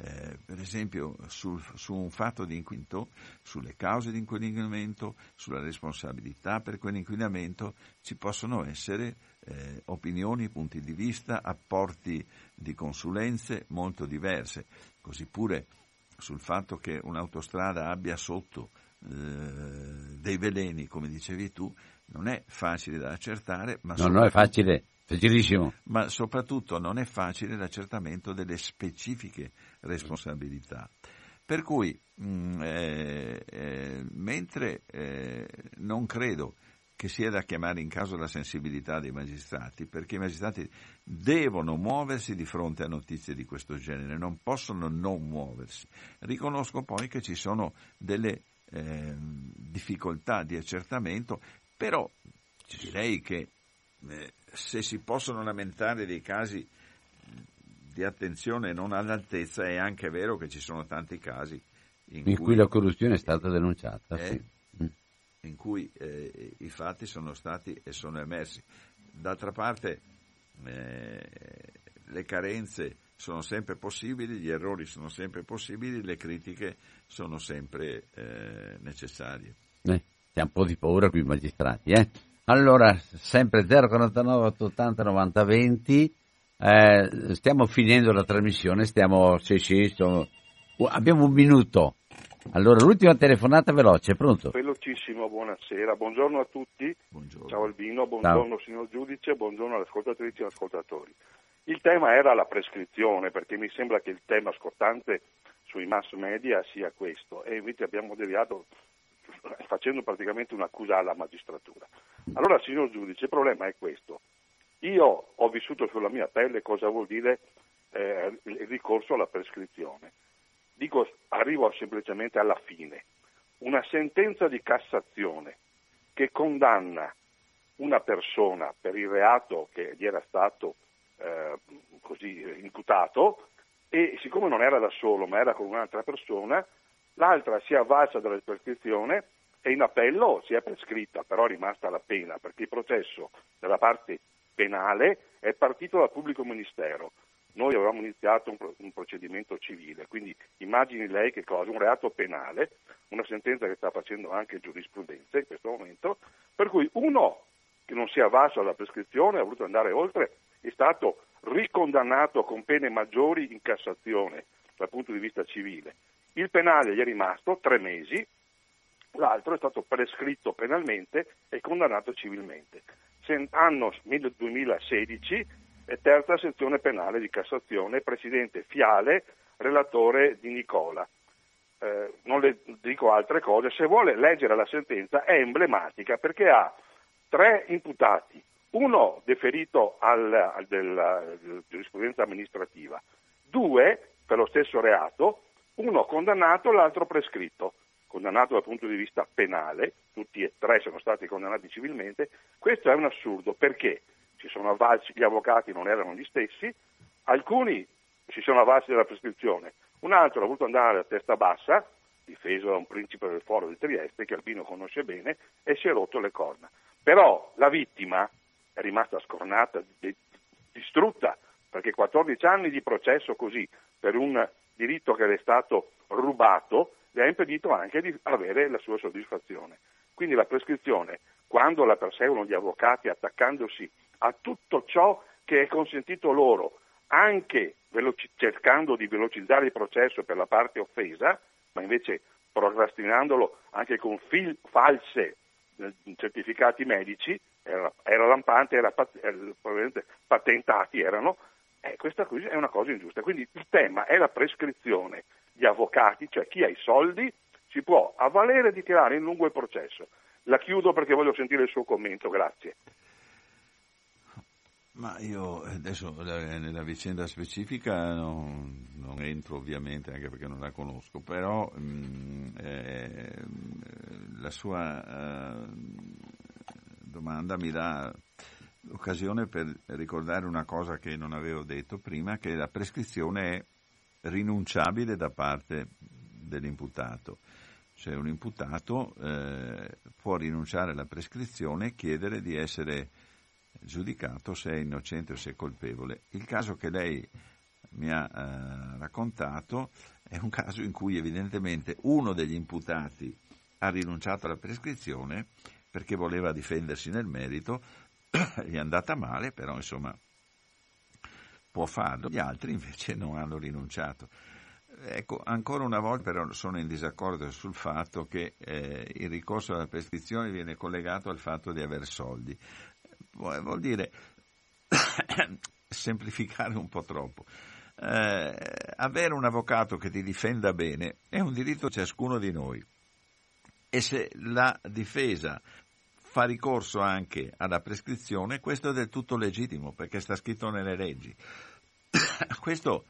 C: eh, per esempio sul, su un fatto di inquinamento, sulle cause di inquinamento, sulla responsabilità per quell'inquinamento, ci possono essere eh, opinioni, punti di vista, apporti di consulenze molto diverse. Così pure sul fatto che un'autostrada abbia sotto eh, dei veleni, come dicevi tu, non è facile da accertare, ma
B: no, non è facile Facilissimo.
C: Ma soprattutto non è facile l'accertamento delle specifiche responsabilità. Per cui, mh, mm, eh, eh, mentre eh, non credo che sia da chiamare in caso la sensibilità dei magistrati, perché i magistrati devono muoversi di fronte a notizie di questo genere, non possono non muoversi. Riconosco poi che ci sono delle ehm, difficoltà di accertamento, però direi che se si possono lamentare dei casi di attenzione non all'altezza, è anche vero che ci sono tanti casi
B: in, in cui, cui, la corruzione è stata denunciata.
C: È, sì. Mm. In cui eh, i fatti sono stati e sono emersi. D'altra parte eh, le carenze sono sempre possibili, gli errori sono sempre possibili, le critiche sono sempre eh, necessarie.
B: Eh, c'è un po' di paura qui i magistrati, eh? Allora, sempre 049 880 90 20, eh, stiamo finendo la trasmissione, stiamo, sì, sì, sono, abbiamo un minuto. Allora, l'ultima telefonata veloce, pronto?
J: Velocissimo, buonasera, buongiorno a tutti. Buongiorno. Ciao Albino, buongiorno Ciao. signor giudice, buongiorno alle ascoltatrici e ascoltatori. Il tema era la prescrizione, perché mi sembra che il tema scottante sui mass media sia questo, e invece abbiamo deviato facendo praticamente un'accusa alla magistratura. Allora, signor giudice, il problema è questo. Io ho vissuto sulla mia pelle cosa vuol dire eh, il ricorso alla prescrizione. Dico, arrivo semplicemente alla fine. Una sentenza di Cassazione che condanna una persona per il reato che gli era stato eh, così imputato e siccome non era da solo ma era con un'altra persona, l'altra si avvalsa della prescrizione e in appello si è prescritta, però è rimasta la pena, perché il processo della parte penale è partito dal pubblico ministero. Noi avevamo iniziato un, un, procedimento civile, quindi immagini lei che cosa? Un reato penale, una sentenza che sta facendo anche giurisprudenza in questo momento, per cui uno che non si è avvalso alla prescrizione, ha voluto andare oltre, è stato ricondannato con pene maggiori in Cassazione dal punto di vista civile. Il penale gli è rimasto tre mesi, l'altro è stato prescritto penalmente e condannato civilmente. Anno 2016, terza sezione penale di Cassazione, presidente Fiale, relatore di Nicola. Eh, non le dico altre cose, se vuole leggere la sentenza è emblematica perché ha tre imputati, uno deferito al, al della, della giurisprudenza amministrativa, due per lo stesso reato, uno condannato, l'altro prescritto. Condannato dal punto di vista penale, tutti e tre sono stati condannati civilmente, questo è un assurdo perché si sono avvalsi, gli avvocati non erano gli stessi, alcuni si sono avvalsi della prescrizione, un altro ha voluto andare a testa bassa, difeso da un principe del foro di Trieste che Albino conosce bene, e si è rotto le corna. Però la vittima è rimasta scornata, distrutta, perché 14 anni di processo così per un diritto che le è stato rubato le ha impedito anche di avere la sua soddisfazione. Quindi la prescrizione, quando la perseguono gli avvocati attaccandosi a tutto ciò che è consentito loro, anche veloci- cercando di velocizzare il processo per la parte offesa, ma invece procrastinandolo anche con fil- false eh, certificati medici, era, era lampante, era pat- probabilmente patentati erano, eh, questa qui è una cosa ingiusta. Quindi il tema è la prescrizione. Gli avvocati, cioè chi ha i soldi, si può avvalere di tirare in lungo il processo. La chiudo perché voglio sentire il suo commento, grazie.
C: Ma io adesso nella vicenda specifica non, non, entro ovviamente anche perché non la conosco, però mh, mm, eh, la sua eh, domanda mi dà l'occasione per ricordare una cosa che non avevo detto prima, che la prescrizione è rinunciabile da parte dell'imputato. Cioè un imputato eh, può rinunciare alla prescrizione e chiedere di essere giudicato se è innocente o se è colpevole. Il caso che lei mi ha eh, raccontato è un caso in cui evidentemente uno degli imputati ha rinunciato alla prescrizione perché voleva difendersi nel merito, è andata male, però insomma può farlo, gli altri invece non hanno rinunciato. Ecco, ancora una volta però sono in disaccordo sul fatto che eh, il ricorso alla prescrizione viene collegato al fatto di aver soldi vuol dire semplificare un po' troppo. Eh, avere un avvocato che ti difenda bene è un diritto di ciascuno di noi e se la difesa fa ricorso anche alla prescrizione, questo è del tutto legittimo perché sta scritto nelle leggi. questo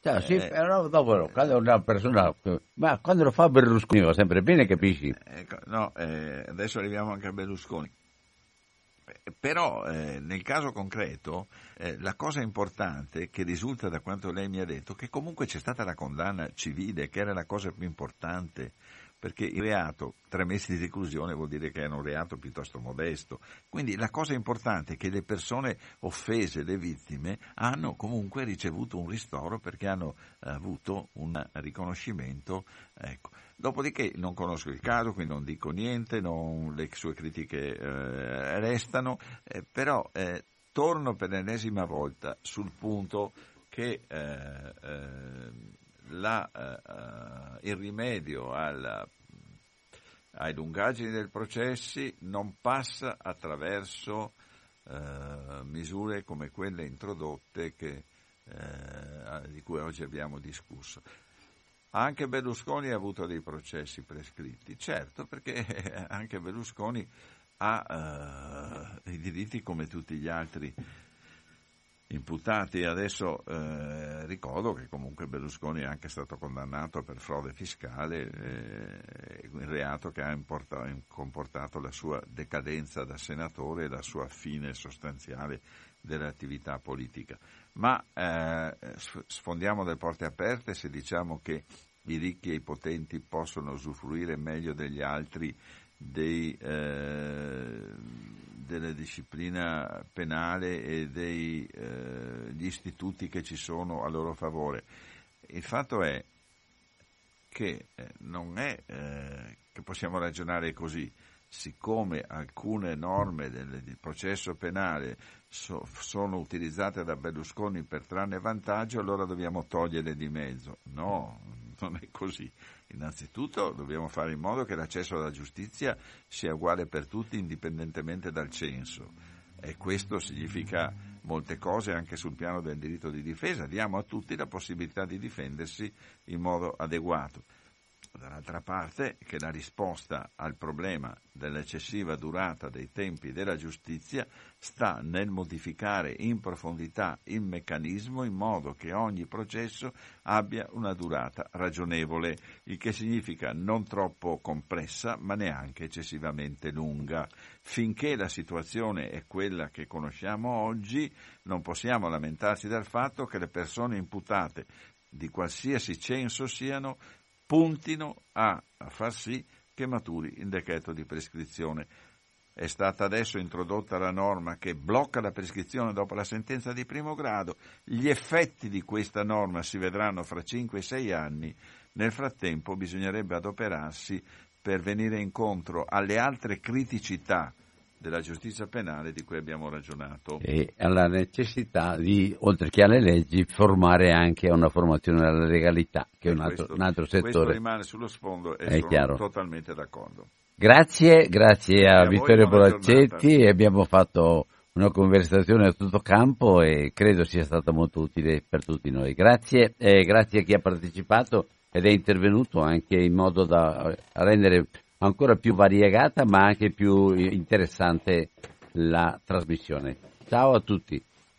B: cioè, sì, eh, però dopo quando una persona ma quando lo fa Berlusconi va sempre bene capisci
C: ecco, no, eh, adesso arriviamo anche a Berlusconi però eh, nel caso concreto eh, la cosa importante che risulta da quanto lei mi ha detto è che comunque c'è stata la condanna civile, che era la cosa più importante, perché il reato, tre mesi di reclusione vuol dire che è un reato piuttosto modesto. Quindi la cosa importante è che le persone offese, le vittime, hanno comunque ricevuto un ristoro perché hanno avuto un riconoscimento. Ecco. Dopodiché non conosco il caso, quindi non dico niente, non, le sue critiche eh, restano, eh, però eh, torno per l'ennesima volta sul punto che eh, eh, la, eh, il rimedio alla, ai lungaggini dei processi non passa attraverso misure come quelle introdotte che, di cui oggi abbiamo discusso. Anche Berlusconi ha avuto dei processi prescritti, certo, perché anche Berlusconi ha uh, i diritti come tutti gli altri imputati. Adesso eh, ricordo che comunque Berlusconi è anche stato condannato per frode fiscale, eh, il reato che ha comportato la sua decadenza da senatore e la sua fine sostanziale dell'attività politica. Ma eh, sfondiamo le porte aperte se diciamo che i ricchi e i potenti possono usufruire meglio degli altri dei, eh, della disciplina penale e degli eh, istituti che ci sono a loro favore. Il fatto è che eh, non è eh, che possiamo ragionare così, siccome alcune norme del, del processo penale so, sono utilizzate da Berlusconi per trarne vantaggio, allora dobbiamo toglierle di mezzo. No, non è così. Innanzitutto dobbiamo fare in modo che l'accesso alla giustizia sia uguale per tutti indipendentemente dal censo e questo significa molte cose anche sul piano del diritto di difesa. Diamo a tutti la possibilità di difendersi in modo adeguato. Dall'altra parte che la risposta al problema dell'eccessiva durata dei tempi della giustizia sta nel modificare in profondità il meccanismo in modo che ogni processo abbia una durata ragionevole, il che significa non troppo complessa ma neanche eccessivamente lunga. Finché la situazione è quella che conosciamo oggi, non possiamo lamentarci del fatto che le persone imputate di qualsiasi censo siano puntino a, a far sì che maturi il decreto di prescrizione. È stata adesso introdotta la norma che blocca la prescrizione dopo la sentenza di primo grado. Gli effetti di questa norma si vedranno fra 5 e 6 anni. Nel frattempo bisognerebbe adoperarsi per venire incontro alle altre criticità della giustizia penale di cui abbiamo ragionato.
B: E alla necessità di, oltre che alle leggi, formare anche una formazione alla legalità, che è un altro, questo, un altro settore. Questo
C: rimane sullo sfondo e è sono chiaro. totalmente d'accordo.
B: Grazie, grazie a, a Vittorio Boraccetti, abbiamo fatto una conversazione a tutto campo e credo sia stata molto utile per tutti noi. Grazie, eh, grazie a chi ha partecipato ed è intervenuto anche in modo da rendere ancora più variegata ma anche più interessante la trasmissione. Ciao a tutti.